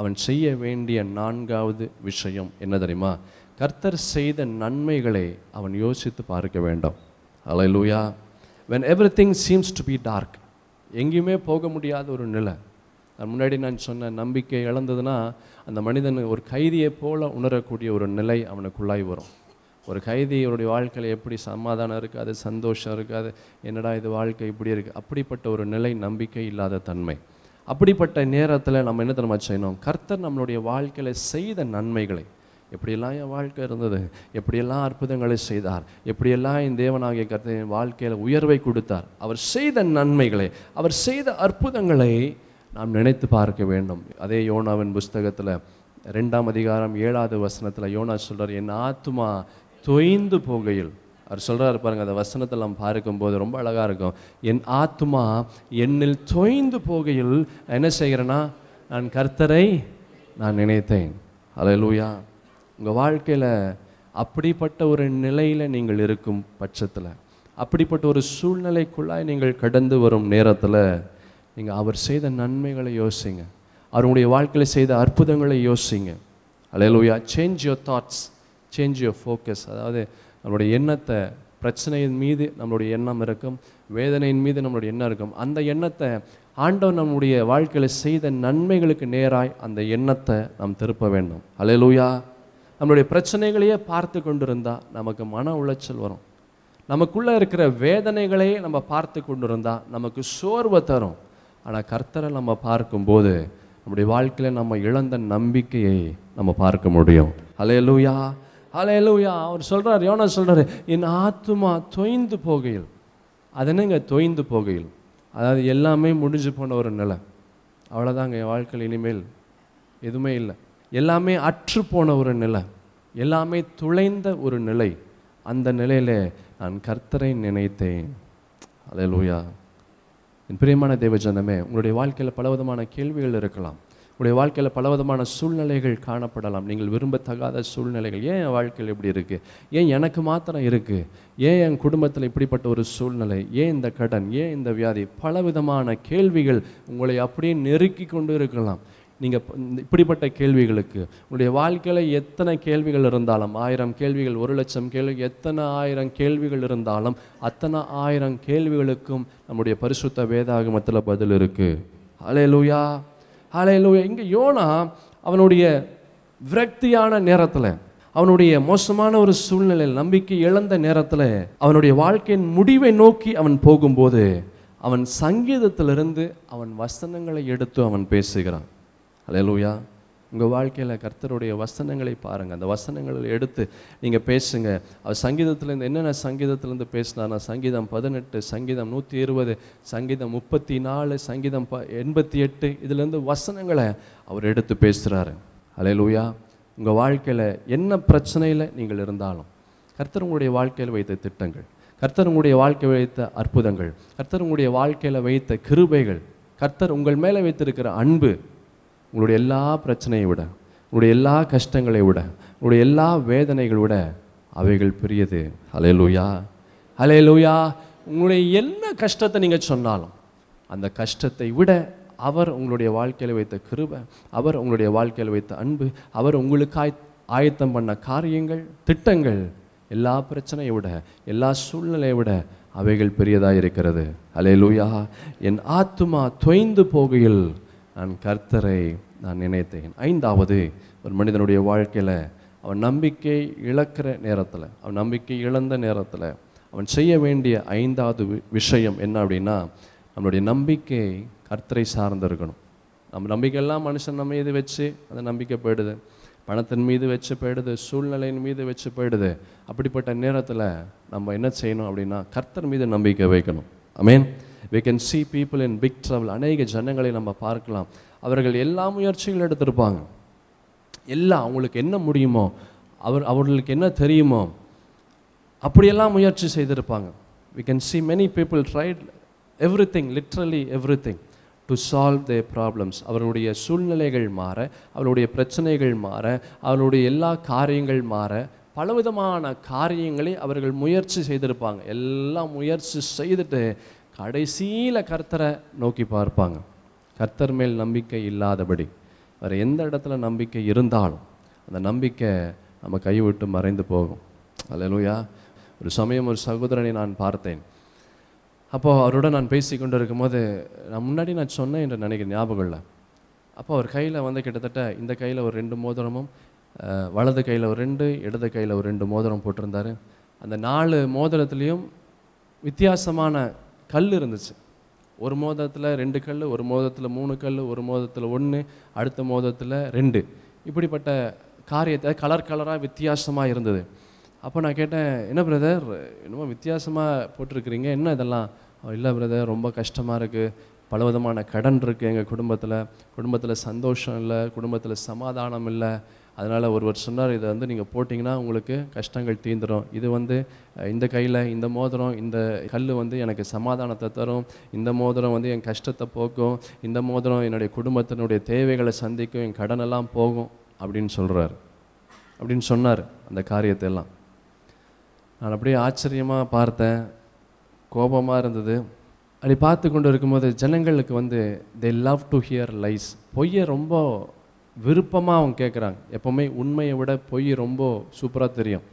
அவன் செய்ய வேண்டிய நான்காவது விஷயம் என்ன தெரியுமா? கர்த்தர் செய்த நன்மைகளை அவன் யோசித்து பார்க்க வேண்டும். Hallelujah when everything seems to be dark எங்கேயுமே போக முடியாத ஒரு நிலை. நான் முன்னாடி நான் சொன்ன நம்பிக்கை இழந்ததுன்னா அந்த மனிதன் ஒரு கைதியை போல உணரக்கூடிய ஒரு நிலை அவனுக்குள்ளாய் வரும். ஒரு கைதி வாழ்க்கையில் எப்படி சமாதானம் இருக்காது சந்தோஷம் இருக்காது என்னடா இது வாழ்க்கை இப்படி இருக்குது அப்படிப்பட்ட ஒரு நிலை நம்பிக்கை இல்லாத தன்மை. அப்படிப்பட்ட நேரத்தில் நம்ம என்ன தெரியுமா செய்யணும்? கர்த்தர் நம்மளுடைய வாழ்க்கையில் செய்த நன்மைகளை எப்படியெல்லாம் என் வாழ்க்கை இருந்தது? எப்படியெல்லாம் அற்புதங்களை செய்தார்? எப்படியெல்லாம் என் தேவனாகிய கர்த்தர் என் வாழ்க்கையில் உயர்வை கொடுத்தார்? அவர் செய்த நன்மைகளை அவர் செய்த அற்புதங்களை நாம் நினைத்து பார்க்க வேண்டும். அதே யோனாவின் புஸ்தகத்தில் ரெண்டாம் அதிகாரம் ஏழாவது வசனத்தில் யோனா சொல்கிறார் என் ஆத்துமா தொய்ந்து போகையில் அவர் சொல்கிறாரு பாருங்க அந்த வசனத்தை நாம் பார்க்கும்போது ரொம்ப அழகாக இருக்கும். என் ஆத்துமா என்னில் தொய்ந்து போகையில் என்ன செய்கிறேன்னா நான் கர்த்தரை நான் நினைத்தேன். அலையல் லூயா உங்கள் வாழ்க்கையில் அப்படிப்பட்ட ஒரு நிலையில் நீங்கள் இருக்கும் பட்சத்தில் அப்படிப்பட்ட ஒரு சூழ்நிலைக்குள்ளாய் நீங்கள் கடந்து வரும் நேரத்தில் நீங்கள் அவர் செய்த நன்மைகளை யோசிங்க. அவருடைய வாழ்க்கையில் செய்த அற்புதங்களை யோசிங்க. Hallelujah change your thoughts change your focus அதாவது நம்மளுடைய எண்ணத்தை பிரச்சனையின் மீது நம்மளுடைய எண்ணம் இருக்கும் வேதனையின் மீது நம்மளுடைய எண்ணம் இருக்கும். அந்த எண்ணத்தை ஆண்டவர் நம்முடைய வாழ்க்கையில் செய்த நன்மைகளுக்கு நேராய் அந்த எண்ணத்தை நாம் திருப்ப வேண்டும். அலையலூயா நம்மளுடைய பிரச்சனைகளையே பார்த்து கொண்டிருந்தால் நமக்கு மன உளைச்சல் வரும். நமக்குள்ளே இருக்கிற வேதனைகளையே நம்ம பார்த்து கொண்டிருந்தால் நமக்கு சோர்வை தரும். ஆனால் கர்த்தரை நம்ம பார்க்கும்போது நம்முடைய வாழ்க்கையில் நம்ம இழந்த நம்பிக்கையை நம்ம பார்க்க முடியும். அலையலூயா அலையலூயா அவர் சொல்கிறார் யோனா சொல்கிறார் என் ஆத்துமா தொய்ந்து போகையில். அது என்னங்க? தொய்ந்து போகையில். அதாவது எல்லாமே முடிஞ்சு போன ஒரு நிலை. அவ்வளோதாங்க என் வாழ்க்கையில் இனிமேல் எதுவுமே இல்லை. எல்லாமே அற்று போன ஒரு நிலை. எல்லாமே துளைந்த ஒரு நிலை. அந்த நிலையில் நான் கர்த்தரை நினைத்தேன். அலையலூயா என் பிரியமான தேவஜனமே உங்களுடைய வாழ்க்கையில் பலவிதமான கேள்விகள் இருக்கலாம். உடைய வாழ்க்கையில் பலவிதமான சூழ்நிலைகள் காணப்படலாம். நீங்கள் விரும்பத்தகாத சூழ்நிலைகள். ஏன் என் வாழ்க்கையில் இப்படி இருக்குது ஏன் எனக்கு மாத்திரம் இருக்குது ஏன் என் குடும்பத்தில் இப்படிப்பட்ட ஒரு சூழ்நிலை? ஏன் இந்த கடன்? ஏன் இந்த வியாதி? பலவிதமான கேள்விகள் உங்களை அப்படியே நெருக்கி கொண்டு இருக்கலாம். நீங்கள் இப்படிப்பட்ட கேள்விகளுக்கு உங்களுடைய வாழ்க்கையில் எத்தனை கேள்விகள் இருந்தாலும் ஆயிரம் கேள்விகள் ஒரு லட்சம் கேள்வி எத்தனை ஆயிரம் கேள்விகள் இருந்தாலும் அத்தனை ஆயிரம் கேள்விகளுக்கும் நம்முடைய பரிசுத்த வேதாகமத்தில் பதில் இருக்குது ஹalleluya. ஹalleluya. இங்கே யோனா அவனுடைய விரக்தியான நேரத்தில் அவனுடைய மோசமான ஒரு சூழ்நிலையில் நம்பிக்கை இழந்த நேரத்தில் அவனுடைய வாழ்க்கையின் முடிவை நோக்கி அவன் போகும்போது அவன் சங்கீதத்திலிருந்து அவன் வசனங்களை எடுத்து அவன் பேசுகிறான். அல்லேலூயா உங்கள் வாழ்க்கையில் கர்த்தருடைய வசனங்களை பாருங்கள் அந்த வசனங்களை எடுத்து நீங்கள் பேசுங்க. அவர் சங்கீதத்துலேருந்து என்னென்ன சங்கீதத்துலேருந்து பேசினார்னா சங்கீதம் பதினெட்டு சங்கீதம் நூற்றி இருபது சங்கீதம் முப்பத்தி நாலு சங்கீதம் ப எண்பத்தி எட்டு இதுலேருந்து வசனங்களை அவர் எடுத்து பேசுகிறாரு அலையலூயா உங்கள் வாழ்க்கையில் என்ன பிரச்சனையில் நீங்கள் இருந்தாலும் கர்த்தர் உங்களுடைய வாழ்க்கையில் வைத்த திட்டங்கள் கர்த்தர் உங்களுடைய வாழ்க்கை வைத்த அற்புதங்கள் கர்த்தர் உங்களுடைய வாழ்க்கையில் வைத்த கிருபைகள் கர்த்தர் உங்கள் மேலே வைத்திருக்கிற அன்பு உங்களுடைய எல்லா பிரச்சனையை விட உங்களுடைய எல்லா கஷ்டங்களை விட உங்களுடைய எல்லா வேதனைகளை விட அவைகள் பெரியது. ஹalleluya லூயா உங்களுடைய என்ன கஷ்டத்தை நீங்கள் சொன்னாலும் அந்த கஷ்டத்தை விட அவர் உங்களுடைய வாழ்க்கையில் வைத்த கிருபை அவர் உங்களுடைய வாழ்க்கையில் வைத்த அன்பு அவர் உங்களுக்காய் ஆயத்தம் பண்ண காரியங்கள் திட்டங்கள் எல்லா பிரச்சனையை விட எல்லா சூழ்நிலையை விட அவைகள் பெரியதாக இருக்கிறது. ஹalleluya என் ஆத்துமா தொய்ந்து போகையில் நான் கர்த்தரை நான் நினைத்தேன். ஐந்தாவது ஒரு மனிதனுடைய வாழ்க்கையில் அவன் நம்பிக்கை இழக்கிற நேரத்தில் அவன் நம்பிக்கை இழந்த நேரத்தில் அவன் செய்ய வேண்டிய ஐந்தாவது வி- விஷயம் என்ன அப்படின்னா நம்மளுடைய நம்பிக்கை கர்த்தரை சார்ந்திருக்கணும். நம்ம நம்பிக்கையெல்லாம் மனுஷன் நம்ம மீது வச்சு அந்த நம்பிக்கை போயிடுது. பணத்தின் மீது வச்சு போயிடுது சூழ்நிலையின் மீது வச்சு போயிடுது. அப்படிப்பட்ட நேரத்தில் நம்ம என்ன செய்யணும் அப்படின்னா கர்த்தர் மீது நம்பிக்கை வைக்கணும். I mean we can see people in big trouble அநேக ஜனங்களை நம்ம பார்க்கலாம். அவர்கள் எல்லா முயற்சிகளும் எடுத்திருப்பாங்க. எல்லாம் அவங்களுக்கு என்ன முடியுமோ அவர் அவர்களுக்கு என்ன தெரியுமோ அப்படியெல்லாம் முயற்சி செய்திருப்பாங்க. We can see many people tried everything literally everything to solve their problems அவர்களுடைய சூழ்நிலைகள் மாற அவருடைய பிரச்சனைகள் மாற அவருடைய எல்லா காரியங்கள் மாற பலவிதமான காரியங்களை அவர்கள் முயற்சி செய்திருப்பாங்க. எல்லாம் முயற்சி செய்துட்டு கடைசியில் கர்த்தரை நோக்கி பார்ப்பாங்க. கர்த்தர் மேல் நம்பிக்கை இல்லாதபடி. வேறு எந்த இடத்துல நம்பிக்கை இருந்தாலும் அந்த நம்பிக்கை நம்ம கைவிட்டு மறைந்து போகும். அல்லையா ஒரு சமயம் ஒரு சகோதரனை நான் பார்த்தேன். அப்போது அவரோட நான் பேசி கொண்டு இருக்கும்போது நான் முன்னாடி நான் சொன்னேன் என்று நினைக்கிறேன் ஞாபகம் இல்லை. அப்போ அவர் கையில் வந்து கிட்டத்தட்ட இந்த கையில் ஒரு ரெண்டு மோதிரமும் வலது கையில் ஒரு ரெண்டு இடது கையில் ஒரு ரெண்டு மோதிரம் போட்டிருந்தாரு. அந்த நாலு மோதிரத்துலேயும் வித்தியாசமான கல் இருந்துச்சு. ஒரு மோதத்தில் ரெண்டு கல் ஒரு மோதத்தில் மூணு கல் ஒரு மோதத்தில் ஒன்று அடுத்த மோதத்தில் ரெண்டு. இப்படிப்பட்ட காரியத்தை கலர் கலராக வித்தியாசமாக இருந்தது. அப்போ நான் கேட்டேன் என்ன பிரதர் என்னமோ வித்தியாசமாக போட்டிருக்கிறீங்க. என்ன இதெல்லாம்? இல்லை பிரதர் ரொம்ப கஷ்டமாக இருக்குது பலவிதமான கடன் இருக்குது எங்கள் குடும்பத்தில். குடும்பத்தில் சந்தோஷம் இல்லை. குடும்பத்தில் சமாதானம் இல்லை. அதனால் ஒருவர் சொன்னார் இதை வந்து நீங்கள் போட்டிங்கன்னா உங்களுக்கு கஷ்டங்கள் தீந்துரும். இது வந்து இந்த கையில் இந்த மோதிரம் இந்த கல் வந்து எனக்கு சமாதானத்தை தரும். இந்த மோதிரம் வந்து என் கஷ்டத்தை போக்கும். இந்த மோதிரம் என்னுடைய குடும்பத்தினுடைய தேவைகளை சந்திக்கும். என் கடனெல்லாம் போகும். அப்படின்னு சொல்கிறார் அப்படின்னு சொன்னார் அந்த காரியத்தை எல்லாம் நான் அப்படியே ஆச்சரியமாக பார்த்தேன். கோபமாக இருந்தது. அப்படி பார்த்து கொண்டு இருக்கும்போது ஜனங்களுக்கு வந்து they love to hear lies பொய்யை ரொம்ப விருப்பமாக அவங்க கேட்குறாங்க எப்போவுமே உண்மையை விட பொய் ரொம்ப சூப்பராக தெரியும்.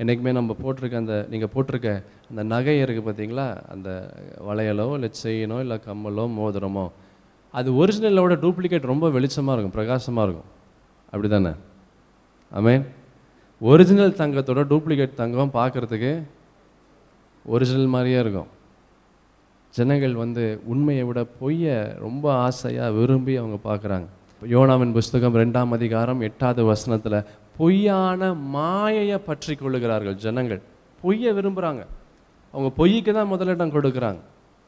என்றைக்குமே நம்ம போட்டிருக்க அந்த நீங்கள் போட்டிருக்க அந்த நகை இருக்குது பார்த்தீங்களா அந்த வளையலோ இல்லை செயினோ இல்லை கம்மலோ மோதிரமோ அது ஒரிஜினலோட டூப்ளிகேட் ரொம்ப வெளிச்சமாக இருக்கும் பிரகாசமாக இருக்கும். அப்படி தானே ஆமென் ஒரிஜினல் தங்கத்தோட டூப்ளிகேட் தங்கம் பார்க்குறதுக்கு ஒரிஜினல் மாதிரியே இருக்கும். ஜனங்கள் வந்து உண்மையை விட பொய்யை ரொம்ப ஆசையாக விரும்பி அவங்க பார்க்குறாங்க யோனாவின் புஸ்தகம் ரெண்டாம் அதிகாரம் எட்டாவது வசனத்தில் பொய்யான மாயையை பற்றி கொள்ளுகிறார்கள் ஜனங்கள். பொய்யை விரும்புகிறாங்க அவங்க பொய்க்கு தான் முதலிடம் கொடுக்குறாங்க.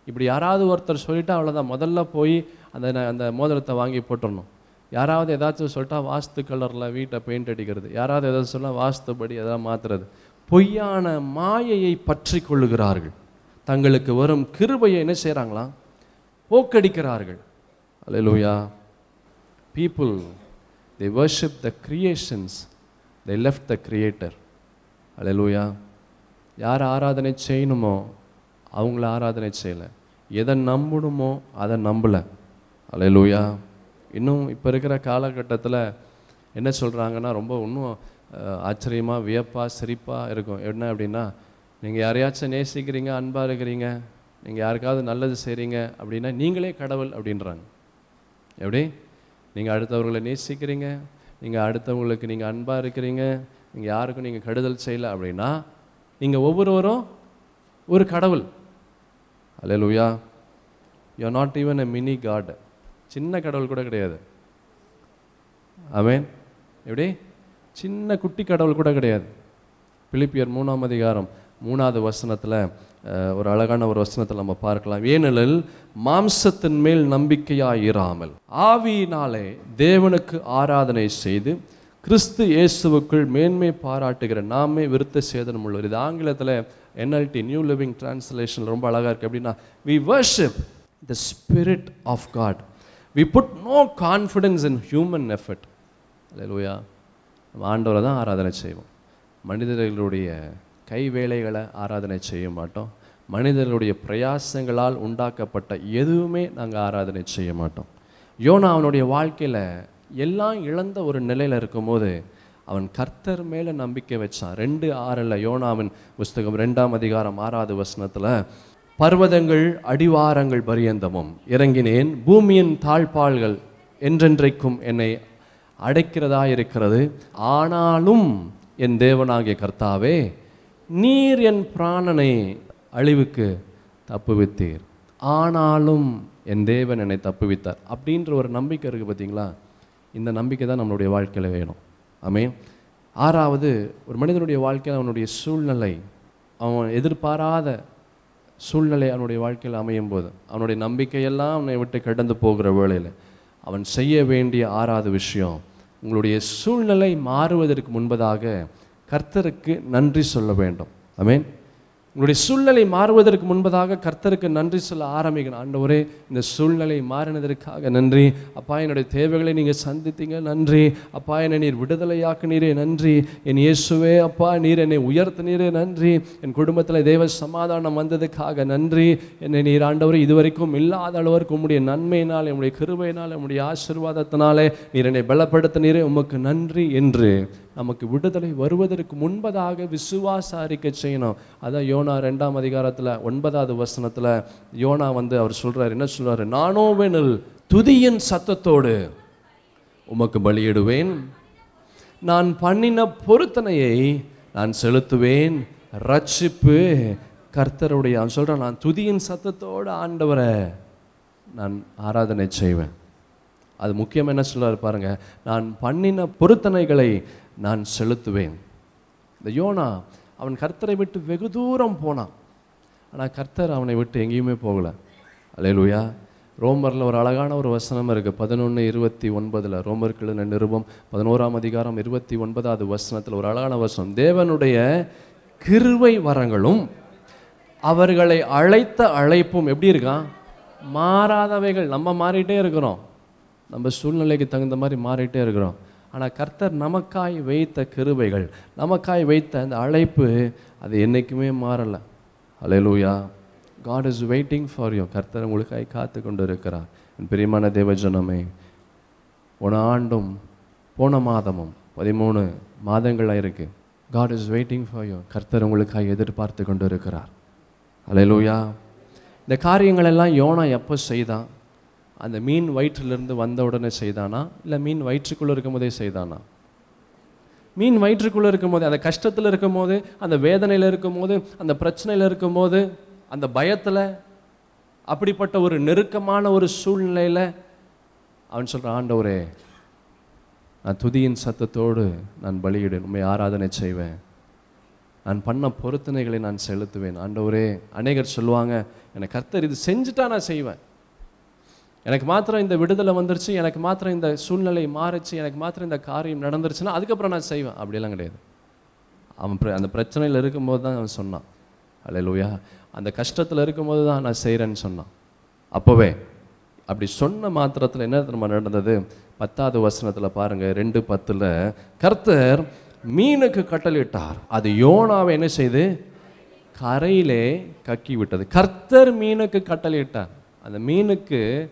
இப்படி யாராவது ஒருத்தர் சொல்லிட்டா அவ்வளோதான் முதல்ல போய் அந்த ந- அந்த மோதிரத்தை வாங்கி போட்டுடணும் யாராவது ஏதாச்சும் சொல்லிட்டா வாஸ்து கலரில் வீட்டை பெயிண்ட் அடிக்கிறது. யாராவது ஏதாவது சொன்னால் வாஸ்துபடி எதாவது மாற்றுறது பொய்யான மாயையை பற்றி கொள்ளுகிறார்கள். தங்களுக்கு வரும் கிருபையை என்ன செய்கிறாங்களாம் போக்கடிக்கிறார்கள். அலையலூயா people they worship the creations. They left the creator. அல்லேலூயா யார் ஆராதனை செய்யணுமோ அவங்கள ஆராதனை செய்யலை. எதை நம்பணுமோ அதை நம்பலை. அல்லேலூயா இன்னும் இப்போ இருக்கிற காலகட்டத்தில் என்ன சொல்கிறாங்கன்னா ரொம்ப இன்னும் ஆச்சரியமாக வியப்பாக சிரிப்பாக இருக்கும். என்ன அப்படின்னா நீங்கள் யாரையாச்சும் நேசிக்கிறீங்க அன்பாக இருக்கிறீங்க நீங்கள் யாருக்காவது நல்லது செய்கிறீங்க அப்படின்னா நீங்களே கடவுள் அப்படின்றாங்க. எப்படி? நீங்கள் அடுத்தவர்களை நேசிக்கிறீங்க. நீங்கள் அடுத்தவங்களுக்கு நீங்கள் அன்பாக இருக்கிறீங்க. நீங்கள் யாருக்கும் நீங்கள் கெடுதல் செய்யலை அப்படின்னா நீங்கள் ஒவ்வொருவரும் ஒரு கடவுள். Hallelujah you not even a mini god சின்ன கடவுள் கூட கிடையாது. அமேன் எப்படி? சின்ன குட்டி கடவுள் கூட கிடையாது. பிலிப்பியர் மூணாம் அதிகாரம் மூணாவது வசனத்தில் ஒரு அழகான ஒரு வசனத்தில் நம்ம பார்க்கலாம். ஏனெனில் மாம்சத்தின் மேல் நம்பிக்கையாய் இராமல் ஆவியினாலே தேவனுக்கு ஆராதனை செய்து கிறிஸ்து இயேசுவுக்குள் மேன்மை பாராட்டுகிற நாமே விருத்த சேதனம் உள்ளவர். இது ஆங்கிலத்தில் என்எல்டி நியூ லிவிங் டிரான்ஸ்லேஷன் ரொம்ப அழகாக இருக்குது அப்படின்னா we worship the spirit of God we put no confidence in human effort hallelujah நம்ம ஆண்டவரை தான் ஆராதனை செய்வோம். மனிதர்களுடைய கை வேலைகளை ஆராதனை செய்ய மாட்டோம். மனிதர்களுடைய பிரயாசங்களால் உண்டாக்கப்பட்ட எதுவுமே நாங்கள் ஆராதனை செய்ய மாட்டோம். யோனா அவனுடைய வாழ்க்கையில் எல்லாம் இழந்த ஒரு நிலையில் இருக்கும்போது அவன் கர்த்தர் மேலே நம்பிக்கை வச்சான். ரெண்டு ஆறில் யோனாவின் புஸ்தகம் ரெண்டாம் அதிகாரம் ஆறாவது வசனத்தில் பர்வதங்கள் அடிவாரங்கள் பரியந்தமும் இறங்கினேன் பூமியின் தாழ்பால்கள் என்றென்றைக்கும் என்னை அடைக்கிறதா இருக்கிறது ஆனாலும் என் தேவனாகிய கர்த்தாவே நீர் என் பிராணனை அழிவுக்கு தப்புவித்தீர். ஆனாலும் என் தேவன் என்னை தப்புவித்தார் அப்படின்ற ஒரு நம்பிக்கை இருக்குது பார்த்தீங்களா? இந்த நம்பிக்கை தான் நம்மளுடைய வாழ்க்கையில் வேணும். ஆமே ஆறாவது ஒரு மனிதனுடைய வாழ்க்கையில் அவனுடைய சூழ்நிலை அவன் எதிர்பாராத சூழ்நிலை அவனுடைய வாழ்க்கையில் அமையும் போது அவனுடைய நம்பிக்கையெல்லாம் அவனை விட்டு கடந்து போகிற வேளையில் அவன் செய்ய வேண்டிய ஆறாவது விஷயம் உங்களுடைய சூழ்நிலை மாறுவதற்கு முன்பதாக கர்த்தருக்கு நன்றி சொல்ல வேண்டும். ஆமென் உங்களுடைய சூழ்நிலை மாறுவதற்கு முன்பதாக கர்த்தருக்கு நன்றி சொல்ல ஆரம்பிக்கணும். ஆண்டவரே இந்த சூழ்நிலை மாறினதற்காக நன்றி. அப்பா என்னுடைய தேவைகளை நீங்கள் சந்தித்தீங்க நன்றி. அப்பா என்னை நீர் விடுதலையாக்குனீரே நன்றி. என் இயேசுவே அப்பா நீர் என்னை உயர்த்தினீரே நன்றி. என் குடும்பத்தில் தேவ சமாதானம் வந்ததுக்காக நன்றி. என்னை நீர் ஆண்டவரே இதுவரைக்கும் இல்லாத அளவிற்கு உம்முடைய நன்மையினால் உம்முடைய கிருபையினால் உம்முடைய ஆசீர்வாதத்தினாலே நீர் என்னை பலப்படுத்தினீரே உமக்கு நன்றி என்று நமக்கு விடுதலை வருவதற்கு முன்பதாக விசுவாச அறிக்கை செய்யணும். அதான் யோனா ரெண்டாம் அதிகாரத்தில் ஒன்பதாவது வசனத்தில் யோனா வந்து அவர் சொல்கிறார் என்ன சொல்கிறார் நானோவெனில் துதியின் சத்தத்தோடு உமக்கு பலியிடுவேன். நான் பண்ணின பொருத்தனையை நான் செலுத்துவேன். ரட்சிப்பு கர்த்தருடைய சொல்கிறேன் நான் துதியின் சத்தத்தோடு ஆண்டவரை நான் ஆராதனை செய்வேன். அது முக்கியம் என்ன சொல்றாரு பாருங்க நான் பண்ணின பொருத்தனைகளை நான் செலுத்துவேன். இந்த யோனா அவன் கர்த்தரை விட்டு வெகு தூரம் போனான். ஆனால் கர்த்தர் அவனை விட்டு எங்கேயுமே போகலை. அலையலுயா ரோமரில் ஒரு அழகான ஒரு வசனம் இருக்குது பதினொன்று இருபத்தி ஒன்பதில். ரோமர்கள் நிருபம்? பதினோராம் அதிகாரம் இருபத்தி ஒன்பதாவது வசனத்தில் ஒரு அழகான வசனம். தேவனுடைய கிருவை வரங்களும் அவர்களை அழைத்த அழைப்பும் எப்படி இருக்கான் மாறாதவைகள். நம்ம மாறிட்டே இருக்கிறோம். நம்ம சூழ்நிலைக்கு தகுந்த மாதிரி மாறிட்டே இருக்கிறோம். ஆனால் கர்த்தர் நமக்காய் வைத்த கிருபைகள் நமக்காய் வைத்த அந்த அழைப்பு அது என்றைக்குமே மாறலை. Hallelujah God is waiting for you கர்த்தர் உங்களுக்காய் காத்து கொண்டு இருக்கிறார் என் பிரியமான தேவஜனமே போன ஆண்டும் போன மாதமும் பதிமூணு மாதங்களாக இருக்குது God is waiting for you கர்த்தர் உங்களுக்காக எதிர்பார்த்து கொண்டு இருக்கிறார் அலையலூயா இந்த காரியங்களெல்லாம் யோனா எப்போ செய்தான்? அந்த மீன் வயிற்றிலிருந்து வந்த உடனே செய்தானா? இல்லை மீன் வயிற்றுக்குள்ளே இருக்கும் போதே செய்தானா? மீன் வயிற்றுக்குள்ளே இருக்கும்போது அந்த கஷ்டத்தில் இருக்கும்போது அந்த வேதனையில் இருக்கும்போது அந்த பிரச்சனையில் இருக்கும்போது அந்த பயத்தில் அப்படிப்பட்ட ஒரு நெருக்கமான ஒரு சூழ்நிலையில் அவன் சொல்கிறான் ஆண்டவரே நான் துதியின் சத்தத்தோடு நான் பலியிடு உண்மை ஆராதனை செய்வேன். நான் பண்ண பொருத்தனைகளை நான் செலுத்துவேன். ஆண்டவரே அநேகர் சொல்லுவாங்க எனக்கு கர்த்தர் இது செஞ்சுட்டா நான் செய்வேன். எனக்கு மாத்திரம் இந்த விடுதலை வந்துருச்சு எனக்கு மாத்திரம் இந்த சூழ்நிலை மாறிச்சு எனக்கு மாத்திரம் இந்த காரியம் நடந்துருச்சுன்னா அதுக்கப்புறம் நான் செய்வேன். அப்படிலாம் கிடையாது. அவன் பிர- அந்த பிரச்சனையில் இருக்கும்போது தான் அவன் சொன்னான். அல்லேலூயா அந்த கஷ்டத்தில் இருக்கும்போது தான் நான் செய்கிறேன்னு சொன்னான். அப்போவே அப்படி சொன்ன மாத்திரத்தில் என்ன நம்ம நடந்தது? பத்தாவது வசனத்தில் பாருங்கள் ரெண்டு பத்தில் கர்த்தர் மீனுக்கு கட்டளிட்டார் அது யோனாவை என்ன செய்து? கரையிலே கக்கி விட்டது கர்த்தர் மீனுக்கு கட்டளையிட்டார். அந்த மீனுக்கு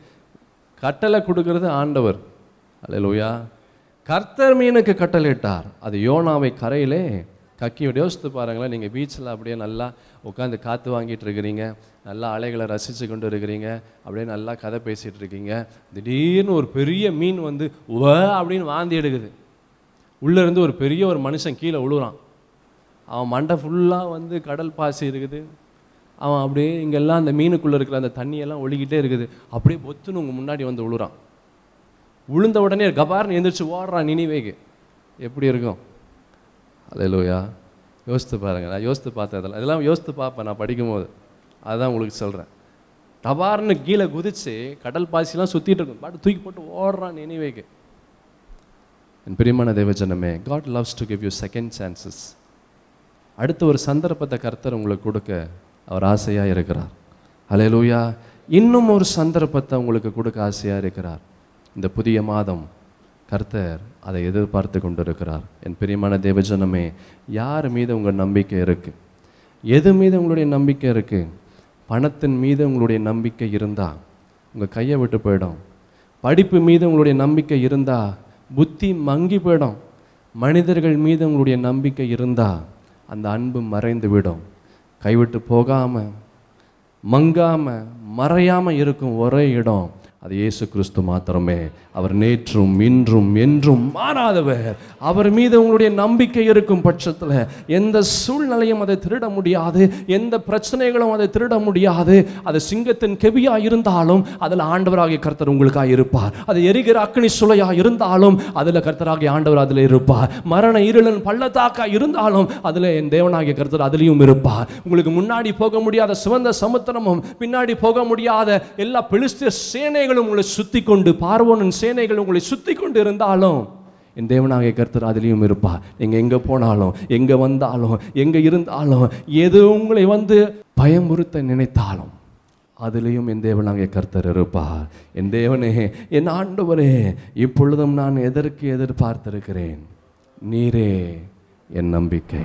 கட்டளை கொடுக்கறது ஆண்டவர். அல்லேலூயா. கர்த்தர் மீனுக்கு கட்டளையிட்டார். அது யோனாவை கரையிலே கக்கியோட யோசித்து பாருங்களேன் நீங்கள் பீச்சில் அப்படியே நல்லா உட்காந்து காற்று வாங்கிட்டு இருக்கிறீங்க நல்லா அலைகளை ரசித்து கொண்டு இருக்கிறீங்க அப்படியே நல்லா கதை பேசிகிட்டு இருக்கீங்க. திடீர்னு ஒரு பெரிய மீன் வந்து வ அப்படின்னு வாந்தி எடுக்குது. உள்ளே இருந்து ஒரு பெரிய ஒரு மனுஷன் கீழே விழுறான் அவன் மண்டை ஃபுல்லாக வந்து கடல் பாசி இருக்குது. அவன் அப்படியே இங்கெல்லாம் அந்த மீனுக்குள்ளே இருக்கிற அந்த தண்ணியெல்லாம் ஒழுகிட்டே இருக்குது. அப்படியே பொத்துன்னு உங்கள் முன்னாடி வந்து விழுறான் விழுந்த உடனே கபார்னு எந்திரிச்சு ஓடுறான் நினைவேக்கு. எப்படி இருக்கும்? அல்லேலூயா யோசித்து பாருங்க. நான் யோசித்து பார்த்தேன் இதெல்லாம். இதெல்லாம் யோசித்து பார்ப்பேன் நான் படிக்கும்போது. அதுதான் உங்களுக்கு சொல்கிறேன் டபார்னு கீழே குதித்து கடல் பாசிலாம் சுற்றிட்டு இருக்கும். பாட்டு தூக்கி போட்டு ஓடுறான் நினைவேக்கு. என் பிரியமான தேவஜனமே God loves to give you second chances அடுத்த ஒரு சந்தர்ப்பத்தை கர்த்தர் உங்களுக்கு கொடுக்க அவர் ஆசையாக இருக்கிறார். அலையலூயா இன்னும் ஒரு சந்தர்ப்பத்தை உங்களுக்கு கொடுக்க ஆசையாக இருக்கிறார். இந்த புதிய மாதம் கர்த்தர் அதை எதிர்பார்த்து கொண்டிருக்கிறார். என் பிரியமான தேவஜனமே யார் மீது உங்கள் நம்பிக்கை இருக்குது எது மீது உங்களுடைய நம்பிக்கை இருக்குது பணத்தின் மீது உங்களுடைய நம்பிக்கை இருந்தால் உங்கள் கையை விட்டு போயிடும். படிப்பு மீது உங்களுடைய நம்பிக்கை இருந்தால் புத்தி மங்கி போயிடும். மனிதர்கள் மீது உங்களுடைய நம்பிக்கை இருந்தால் அந்த அன்பு மறைந்து விடும். கைவிட்டு போகாமல் மங்காமல் மறையாம இருக்கும் ஒரே இடம் அது இயேசு கிறிஸ்து மாத்திரமே. அவர் நேற்றும் இன்றும் என்றும் மாறாதவர். அவர் மீது உங்களுடைய நம்பிக்கை இருக்கும் பட்சத்தில் எந்த சூழ்நிலையும் அதை திருட முடியாது. எந்த பிரச்சனைகளும் அதை திருட முடியாது. அது சிங்கத்தின் கெவியா இருந்தாலும் அதில் ஆண்டவராகிய கர்த்தர் உங்களுக்காக இருப்பார். அது எரிகிற அக்னி சுளையா இருந்தாலும் அதில் கர்த்தராகிய ஆண்டவர் அதில் இருப்பார். மரண இருளன் பள்ளத்தாக்கா இருந்தாலும் அதில் என் தேவனாகிய கர்த்தர் அதிலையும் இருப்பார். உங்களுக்கு முன்னாடி போக முடியாத சிவந்த சமுத்திரமும் பின்னாடி போக முடியாத எல்லா பிலிஸ்திய சேனைகளும் உங்களை சுத்தி கொண்டு பார்வோனின் சேனைகள் உங்களை சுத்தி கொண்டு இருந்தாலும் என் தேவனாகிய கர்த்தர் அதுலேயும் இருப்பார். நீங்கள் எங்கே போனாலும் எங்கே வந்தாலும் எங்கே இருந்தாலும் எது உங்களை வந்து பயமுறுத்த நினைத்தாலும் அதிலையும் என் தேவனாகிய கர்த்தர் இருப்பார். என் தேவனே என் ஆண்டவரே இப்பொழுதும் நான் எதற்கு எதிர்பார்த்திருக்கிறேன்? நீரே என் நம்பிக்கை.